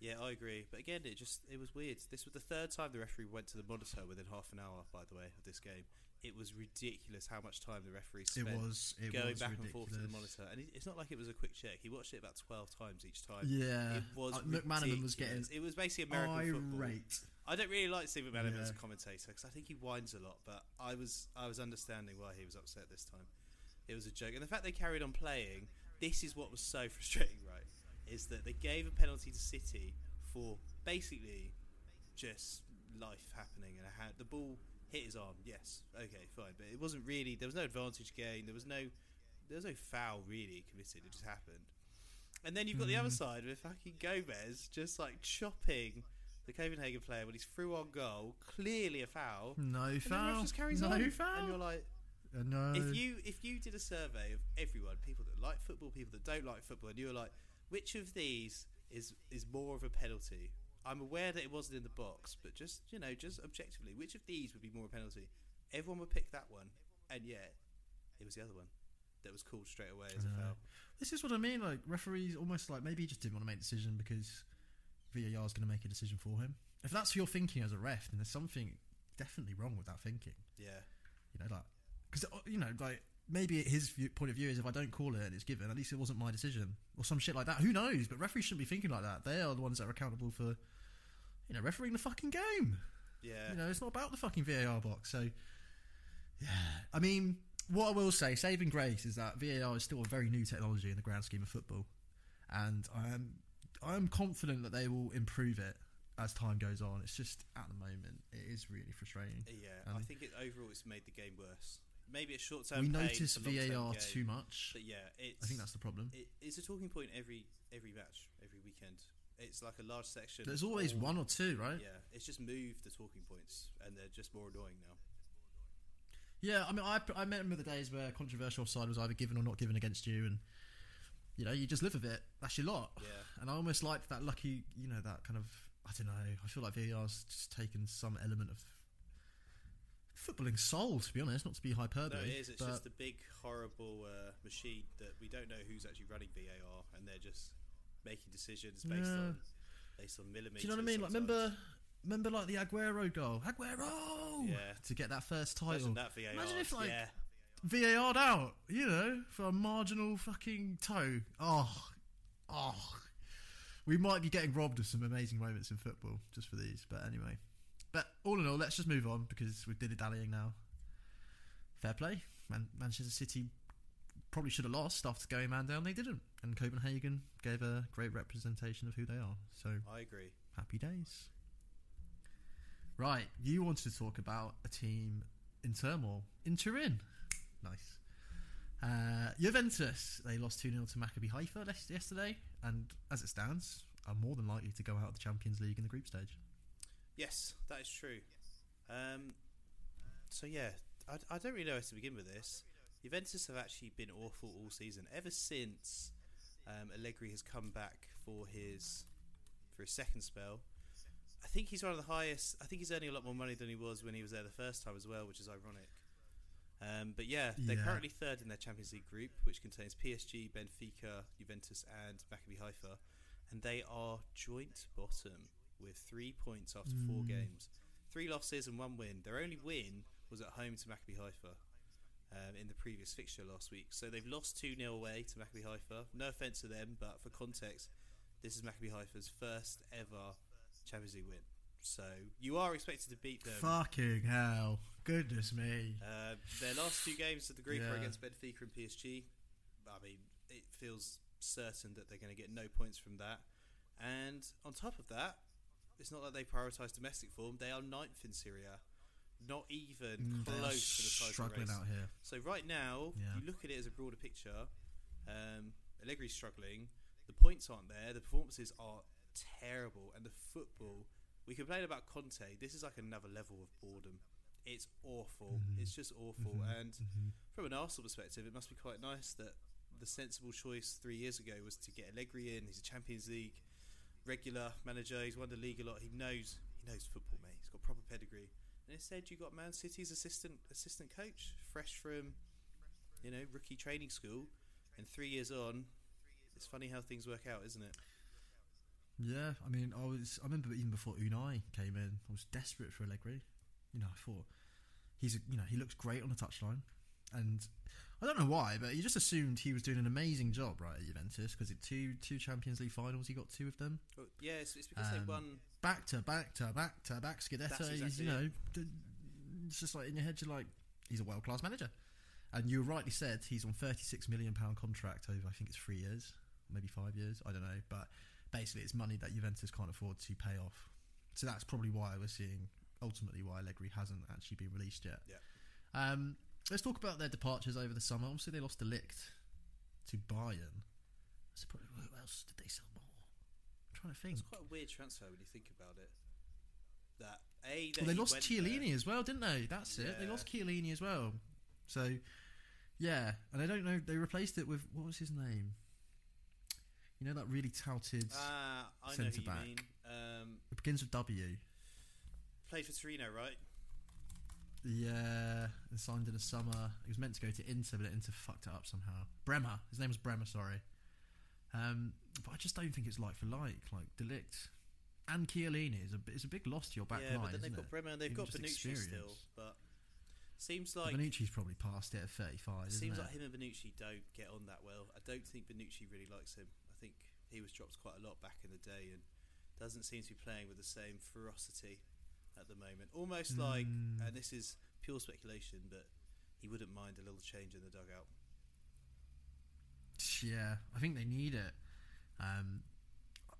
Yeah, I agree. But again, it just it was weird. This was the third time the referee went to the monitor within half an hour. By the way, of this game, it was ridiculous how much time the referee spent it was it going was back ridiculous. and forth to the monitor. And it's not like it was a quick check. He watched it about twelve times each time. Yeah, It was Uh, McManaman was getting It was basically American football. I don't really like Steve McManaman as a commentator because I think he whines a lot. But I was I was understanding why he was upset this time. It was a joke, and the fact they carried on playing. This is what was so [LAUGHS] frustrating? Is that they gave a penalty to City for basically just life happening, and had the ball hit his arm. Yes, okay, fine, but it wasn't really. There was no advantage gain. There was no there was no foul really committed. It just happened. And then you've got the other Mm. side with fucking Gomez just like chopping the Copenhagen player when he's through on goal, clearly a foul. No foul. just carries no on. foul. And you're like, Uh, no. if you if you did a survey of everyone, people that like football, people that don't like football, and you were like, which of these is is more of a penalty? I'm aware that it wasn't in the box, but just you know, just objectively, which of these would be more of a penalty? Everyone would pick that one, and yet it was the other one that was called straight away as a know. foul. This is what I mean. Like referees, almost like maybe he just didn't want to make a decision because VAR is going to make a decision for him. If that's your thinking as a ref, then there's something definitely wrong with that thinking. Yeah, You know, like because uh, you know, like maybe his view, point of view is if I don't call it and it's given, at least it wasn't my decision or some shit like that. Who knows? But referees shouldn't be thinking like that. They are the ones that are accountable for, you know, refereeing the fucking game. yeah. You know, it's not about the fucking VAR box. So, yeah. I mean, what I will say, saving grace, is that VAR is still a very new technology in the grand scheme of football, and I am I am confident that they will improve it as time goes on. It's just at the moment it is really frustrating. Yeah, I Um, think it, overall it's made the game worse. Maybe a short term. we notice VAR too much. But yeah, it's, I think that's the problem. it, it's a talking point every every match, every weekend. It's like a large section. There's always all- one or two, right? Yeah, it's just moved the talking points, and they're just more annoying now. Yeah, I mean, I, I remember the days where controversial side was either given or not given against you, and you know, you just live with it. That's your lot. Yeah, And I almost like that lucky, you know, that kind of. I don't know. I feel like VAR's just taken some element of footballing soul, to be honest. Not to be hyperbole. no, it is. It's but just a big, horrible uh, machine that we don't know who's actually running VAR, and they're just making decisions based Yeah. on based on millimeters. do you know what I mean? Like, remember, remember like the Aguero goal, Aguero, Yeah. to get that first title. Imagine that VAR. Imagine if, like, yeah. VAR'd out, you know, for a marginal fucking toe. Oh, oh. We might be getting robbed of some amazing moments in football just for these, but anyway. But all in all, let's just move on because we're dilly dallying now. Fair play. Man- Manchester City probably should have lost after going man down. They didn't. And Copenhagen gave a great representation of who they are. So I agree. happy days. Right, you wanted to talk about a team in turmoil in Turin. Nice. Uh, Juventus, they lost 2 0 to Maccabi Haifa yesterday, and as it stands, are more than likely to go out of the Champions League in the group stage. Yes, that is true. Um, so yeah, I, I don't really know how to begin with this. Juventus have actually been awful all season ever since um, Allegri has come back for his for his second spell. I think he's one of the highest. I think he's earning a lot more money than he was when he was there the first time as well, which is ironic. Um, but yeah, they're Yeah. currently third in their Champions League group, which contains PSG, Benfica, Juventus, and Maccabi Haifa, and they are joint bottom with three points after four Mm. games, three losses and one win. Their only win was at home to Maccabi Haifa um, in the previous fixture last week. So they've lost two 0 away to Maccabi Haifa. No offense to them, but for context, this is Maccabi Haifa's first ever Champions League win. So you are expected to beat them. Fucking hell. Goodness me. Uh, their last two games of the group are Yeah. against Benfica and PSG. I mean, it feels certain that they're going to get no points from that. And on top of that, it's not that they prioritise domestic form; they are ninth in Serie A, not even Mm, close to the title struggling race. out here. So right now, Yeah. you look at it as a broader picture. Um, Allegri's struggling. The points aren't there. The performances are terrible, and the football. We complain about Conte. This is like another level of boredom. It's awful. Mhm. It's just awful. Mhm, And mhm. from an Arsenal perspective, it must be quite nice that the sensible choice three years ago was to get Allegri in. He's a Champions League regular manager. He's won the league a lot. He knows he knows football, mate. He's got proper pedigree. And instead, you got Man City's assistant assistant coach, fresh from you know rookie training school, and three years on. It's funny how things work out, isn't it? Yeah, I mean, I was. I remember even before Unai came in, I was desperate for Allegri. You know, I thought he's, a, you know, he looks great on the touchline, and I don't know why, but you just assumed he was doing an amazing job, right, at Juventus because it two two Champions League finals, he got two of them, Well, yeah, it's, it's because Um, they won. back to back to back to back. Scudetto, exactly you know, it's just like in your head, you're like, he's a world class manager, and you rightly said he's on thirty six million pound contract over, I think it's three years, maybe five years, I don't know, but basically it's money that Juventus can't afford to pay off. So that's probably why we're seeing ultimately why Allegri hasn't actually been released yet. Yeah. Um, let's talk about their departures over the summer. Obviously, they lost De Ligt to Bayern. So probably who else did they sell more? I'm trying to think. It's quite a weird transfer when you think about it. That a that Well, they lost Chiellini there- as well, didn't they? That's it. They lost Chiellini as well. So, yeah, and I don't know. They replaced it with what was his name? You know that really touted. Ah, I you centre-back. mean. Um, it begins with W. played for Torino, right? Yeah, and signed in the summer. He was meant to go to Inter, but Inter fucked it up somehow. Bremer. His name was Bremer. Sorry. Um, but I just don't think it's like for like. Like De Ligt and Chiellini is a is a big loss to your back yeah, line, but then they've got it? Bremer and they've Even got Bonucci still. But seems like Bonucci's probably past it at 35, it isn't seems it? like him and Bonucci don't get on that well. I don't think Bonucci really likes him. I think he was dropped quite a lot back in the day and doesn't seem to be playing with the same ferocity at the moment. Almost like, Mm. and this is pure speculation, but he wouldn't mind a little change in the dugout. Yeah, I think they need it. Um,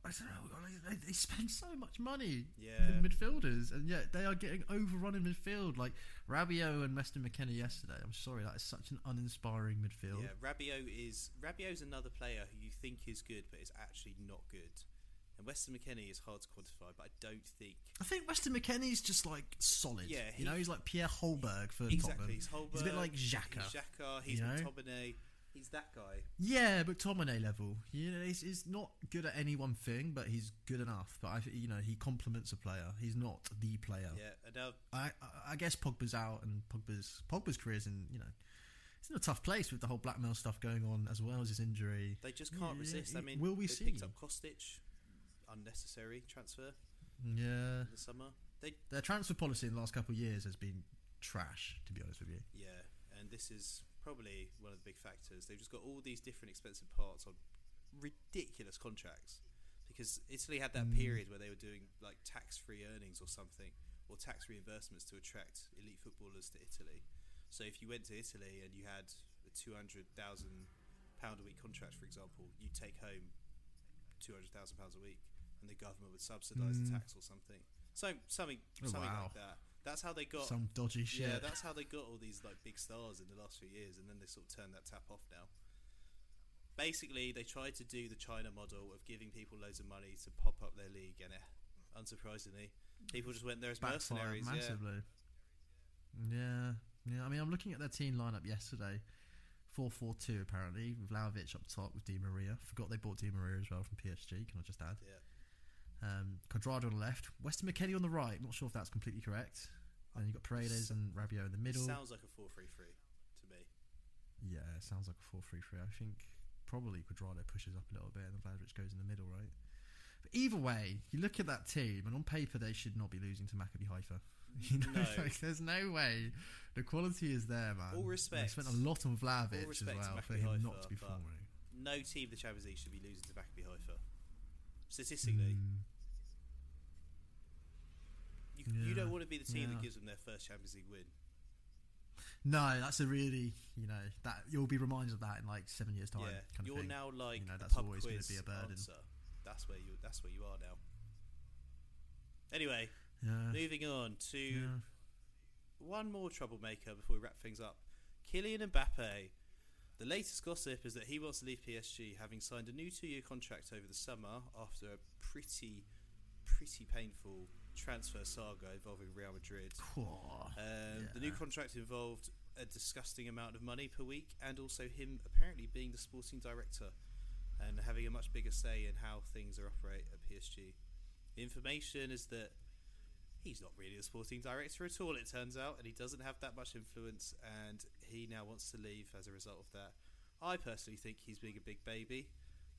I don't know. They, they spend so much money Yeah. in midfielders, and yet they are getting overrun in midfield. Like Rabiot and Weston McKennie yesterday. I'm sorry, that is such an uninspiring midfield. Yeah, Rabiot is Rabiot's another player who you think is good, but is actually not good. And Weston McKennie is hard to quantify, but I don't think I think Weston McKennie's just like solid. Yeah, you know, he's like Pierre Højbjerg for exactly. Tottenham. He's Højbjerg. He's a bit like Xhaka. He's Xhaka. He's you know? McTominay. He's that guy. Yeah, but Tomine level. You know, he's, he's not good at any one thing, but he's good enough. But I, you know, he complements a player. He's not the player. Yeah, and now I, I- I guess Pogba's out, and Pogba's Pogba's career's in you know, it's in a tough place with the whole blackmail stuff going on, as well as his injury. they just can't Yeah, resist. I mean, will we they see? picked up Kostic, unnecessary transfer. Yeah, in the summer. They their transfer policy in the last couple of years has been trash. To be honest with you, yeah, and this is probably one of the big factors. They've just got all these different expensive parts on ridiculous contracts because Italy had that Mm. period where they were doing like tax-free earnings or something or tax reimbursements to attract elite footballers to Italy. So if you went to Italy and you had a two hundred thousand pound a week contract, for example, you take home two hundred thousand pounds a week, and the government would subsidise Mm. the tax or something. So something Oh, something wow. like that. That's how they got some dodgy shit. yeah, that's how they got all these like big stars in the last few years, and then they sort of turned that tap off now. Basically, they tried to do the China model of giving people loads of money to pop up their league, and it, unsurprisingly, people just went there as Backfired mercenaries. Yeah. massively. Yeah. yeah, I mean, I'm looking at their team lineup yesterday. Four four two apparently with Vlahovic up top with Di Maria. Forgot they bought Di Maria as well from PSG. Can I just add? Yeah. Um, Cuadrado on the left, Weston McKennie on the right. Not sure if that's completely correct. And you've got Paredes and Rabiot in the middle. Sounds like a 4 3 3 to me. Yeah, it sounds like a 4 3 3. I think probably Cuadrado pushes up a little bit and Vlahovic goes in the middle, right? But either way, you look at that team, and on paper, they should not be losing to Maccabi Haifa. [LAUGHS] You know, No. like, there's no way. The quality is there, man. All They respect- spent a lot on Vlahovic as well for him Haifa, not to be performing. No team the Champions League should be losing to Maccabi Haifa. Statistically, Mm, you, you don't want to be the team Yeah. that gives them their first Champions League win. no, that's a really, you know, that you'll be reminded of that in like seven years' time. yeah, kind you're thing. now like You know, a that's always gonna be a burden. answer. That's where you. That's where you are now. Anyway, yeah. moving on to yeah. one more troublemaker before we wrap things up. Kylian Mbappe. The latest gossip is that he wants to leave PSG, having signed a new two-year contract over the summer after a pretty, pretty painful transfer saga involving Real Madrid. Um, The new contract involved a disgusting amount of money per week, and also him apparently being the sporting director and having a much bigger say in how things are operate at PSG. The information is that he's not really the sporting director at all. It turns out, and he doesn't have that much influence, and he now wants to leave as a result of that. I personally think he's being a big baby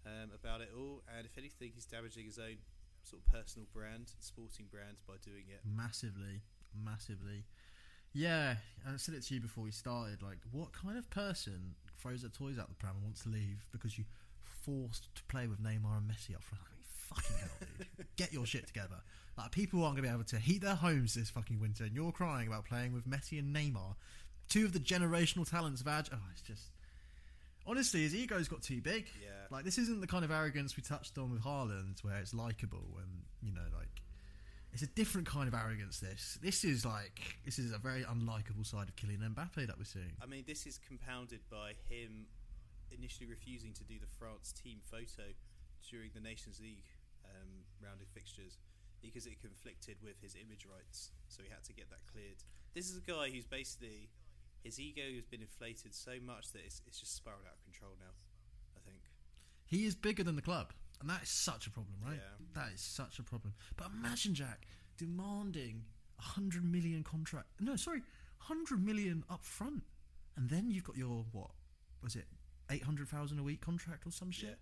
um, about it all, and if anything, he's damaging his own sort of personal brand, sporting brand, by doing it. Massively, massively. Yeah, I said it to you before we started. Like, what kind of person throws their toys out the pram and wants to leave because you forced to play with Neymar and Messi up front? I mean, fucking hell, dude. [LAUGHS] Get your shit together. Like, people aren't going to be able to heat their homes this fucking winter, and you're crying about playing with Messi and Neymar, two of the generational talents of our. Oh, it's just. Honestly, his ego's got too big. Yeah. Like, this isn't the kind of arrogance we touched on with Haaland, where it's likable and, you know, like. It's a different kind of arrogance. This, this is like, this is a very unlikable side of Kylian Mbappe that we're seeing. I mean, this is compounded by him initially refusing to do the France team photo during the Nations League um, round of fixtures because it conflicted with his image rights. So he had to get that cleared. This is a guy who's basically his ego has been inflated so much that it's, it's just spiraled out of control now. I think. He is bigger than the club, and that is such a problem, right? Yeah. That is such a problem. But imagine Jack demanding a hundred million contract. No, sorry, hundred million up front, and then you've got your what was it, eight hundred thousand a week contract or some shit, Yeah.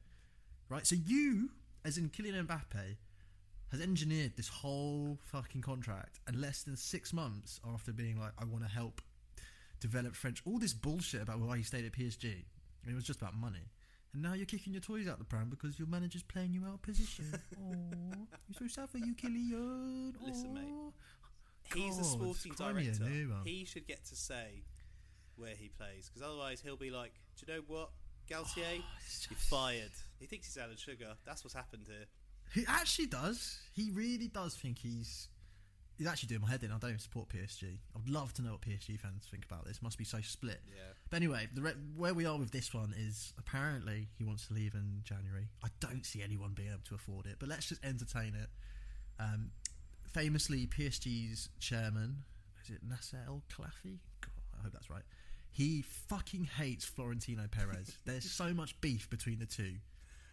right? So you, as in Kylian Mbappe, has engineered this whole fucking contract, and less than six months after being like, I want to help develop French, all this bullshit about why he stayed at PSG. It was just about money. And now you're kicking your toys out the pram because your manager's playing you out of position. [LAUGHS] Oh, you're so sad for you, Kylian. Listen, mate. He's the God, sporting a director. Eh, new. He should get to say where he plays because otherwise he'll be like, "Do you know what, Galtier? Ah, it's You're fired." He thinks he's Alan Sugar. That's what's happened here. He actually does. He really does think he's. He's actually doing my head in. I don't even support PSG. I'd love to know what PSG fans think about this. Must be so split. Yeah. But anyway, the re- where we are with this one is apparently he wants to leave in January. I don't see anyone being able to afford it, but let's just entertain it. Um, famously, PSG's chairman is it Nasser El Khelaifi? God, I hope that's right. He fucking hates Florentino Perez. [LAUGHS] There's so much beef between the two.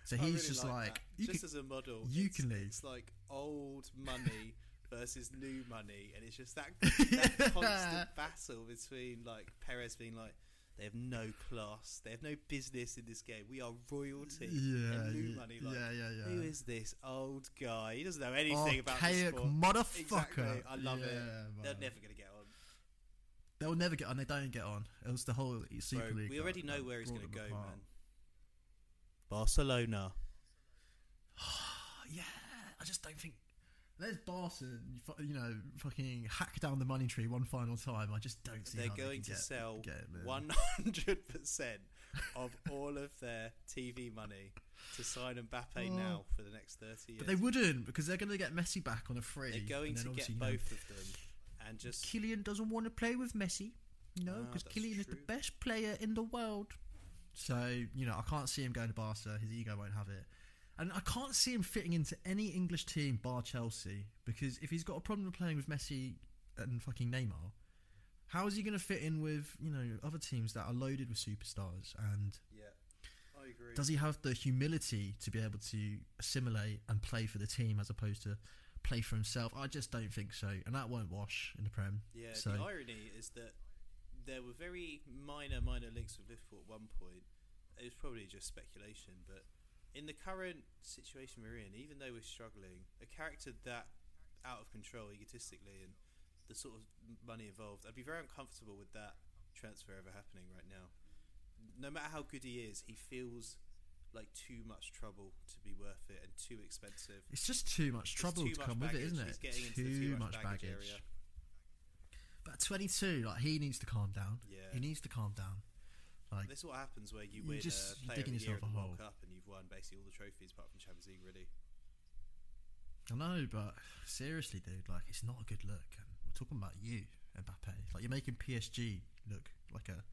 So he's really just like, you just can- as a model, you can leave. It's like old money [LAUGHS] versus new money, and it's just that, [LAUGHS] that constant [LAUGHS] battle between like Perez being like, They have no class. They have no business in this game. We are royalty. Yeah, and Lou yeah, money. Like, yeah, yeah, yeah. Who is this old guy? He doesn't know anything about the sport. motherfucker. Exactly. I love it. Yeah, They're never going to get on. They'll never get on. They don't get on. It was the whole Super Bro, League. we already know where he's going to go, apart. man. Barcelona. [SIGHS] Yeah, I just don't think. There's Barca, you know, fucking hack down the money tree one final time. I just don't see them. They're they going can to get, sell get him in. one hundred percent of [LAUGHS] all of their TV money to sign Mbappe Oh. now for the next thirty years. But they wouldn't because they're going to get Messi back on a free. They're going and to get both of them and just Kylian doesn't want to play with Messi. No, Ah, because that's Kylian is the best player in the world. So, you know, I can't see him going to Barca. His ego won't have it. And I can't see him fitting into any English team bar Chelsea because if he's got a problem playing with Messi and fucking Neymar, how is he going to fit in with, you know, other teams that are loaded with superstars? And yeah. I agree. does he have the humility to be able to assimilate and play for the team as opposed to play for himself? I just don't think so. And that won't wash in the Prem. Yeah, So- the irony is that there were very minor, minor links with Liverpool at one point. It was probably just speculation, but in the current situation we're in, even though we're struggling, a character that out of control egotistically and the sort of money involved, I'd be very uncomfortable with that transfer ever happening right now. No matter how good he is, he feels like too much trouble to be worth it and too expensive. It's just too much trouble too to much come with it, baggage. isn't He's it? getting into Too, the too much much baggage. baggage area. But at 22, like he needs to calm down. Yeah. He needs to calm down. Like This is what happens where you You're win just a player of digging the year yourself at a the World hole. Cup won basically all the trophies apart from Champions League, really. I know, but seriously, dude, like it's not a good look. And we're talking about you, Mbappe. Like you're making PSG look like a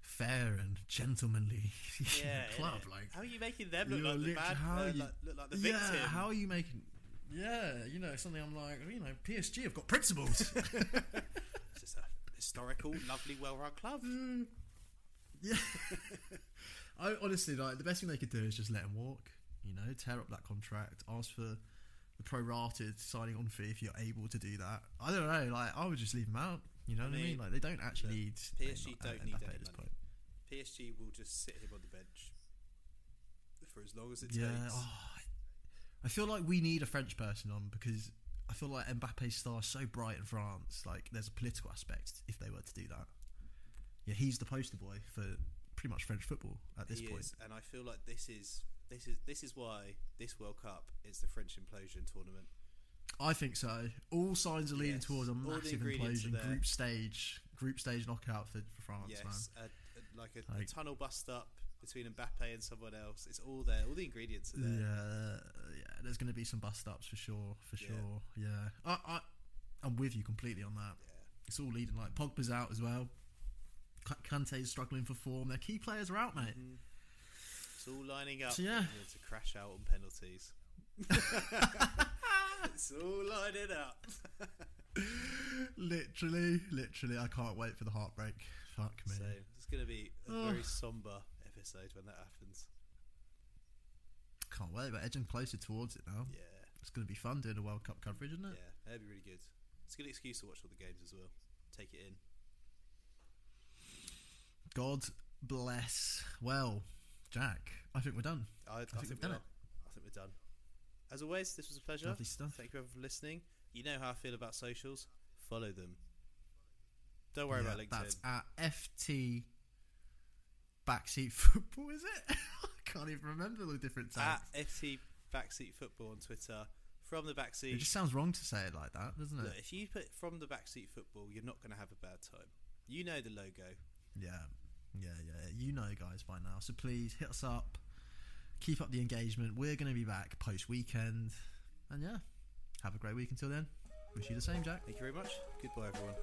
fair and gentlemanly [LAUGHS] Yeah, [LAUGHS] club. Like how are you making them look like the bad, how uh, you- like, look like the victim? yeah, how are you making? Yeah, you know something. I'm like, you know, PSG have got principles. [LAUGHS] It's just a historical, lovely, well-run club. Yeah. I honestly like the best thing they could do is just let him walk. You know, tear up that contract, ask for the prorated signing on fee if you're able to do that. I don't know. Like I would just leave him out. You know I what I mean? mean, Like they don't actually need PSG Neymar- don't need at this money. point. PSG will just sit him on the bench for as long as it Yeah. takes. oh, I feel like we need a French person on because I feel like Mbappe's star is so bright in France. Like there's a political aspect if they were to do that. Yeah, he's the poster boy for pretty much French football at this he point. is, and I feel like this is this is this is why this World Cup is the French implosion tournament. I think so. All signs are leading Yes. towards a massive implosion. Group stage, group stage knockout for, for France, man. a, a, like a, a tunnel bust up between Mbappe and someone else. It's all there. All the ingredients are there. Yeah, yeah. There's going to be some bust ups for sure, for Yeah. sure. Yeah, I, I, I'm with you completely on that. Yeah. It's all leading like Pogba's out as well. K- Kante's struggling for form. Their key players are out, mate. Mhm. It's all lining up So, yeah. to crash out on penalties. [LAUGHS] it's all lining up. [LAUGHS] literally, literally. I can't wait for the heartbreak. Fuck me. So it's going to be a Oh. very somber episode when that happens. Can't wait. We're edging closer towards it now. Yeah, It's going to be fun doing a World Cup coverage, isn't it? yeah, that'd be really good. It's a good excuse to watch all the games as well. Take it in. God bless. Well, Jack, I think we're done. I, I, think think, we've done are. it. I think we're done. As always, this was a pleasure. Lovely stuff. Thank you everyone for listening. You know how I feel about socials. Follow them. Don't worry Yeah, about LinkedIn. That's at FT Backseat Football, is it? [LAUGHS] I can't even remember the different tags. At FT Backseat Football on Twitter. From the backseat. It just sounds wrong to say it like that, doesn't it? Look, if you put from the backseat football, you're not going to have a bad time. You know the logo. Yeah, yeah, yeah. You know, guys, by now. So please hit us up. Keep up the engagement. We're going to be back post weekend. And yeah, have a great week until then. Wish you the same, Jack. Thank you very much. Goodbye, everyone.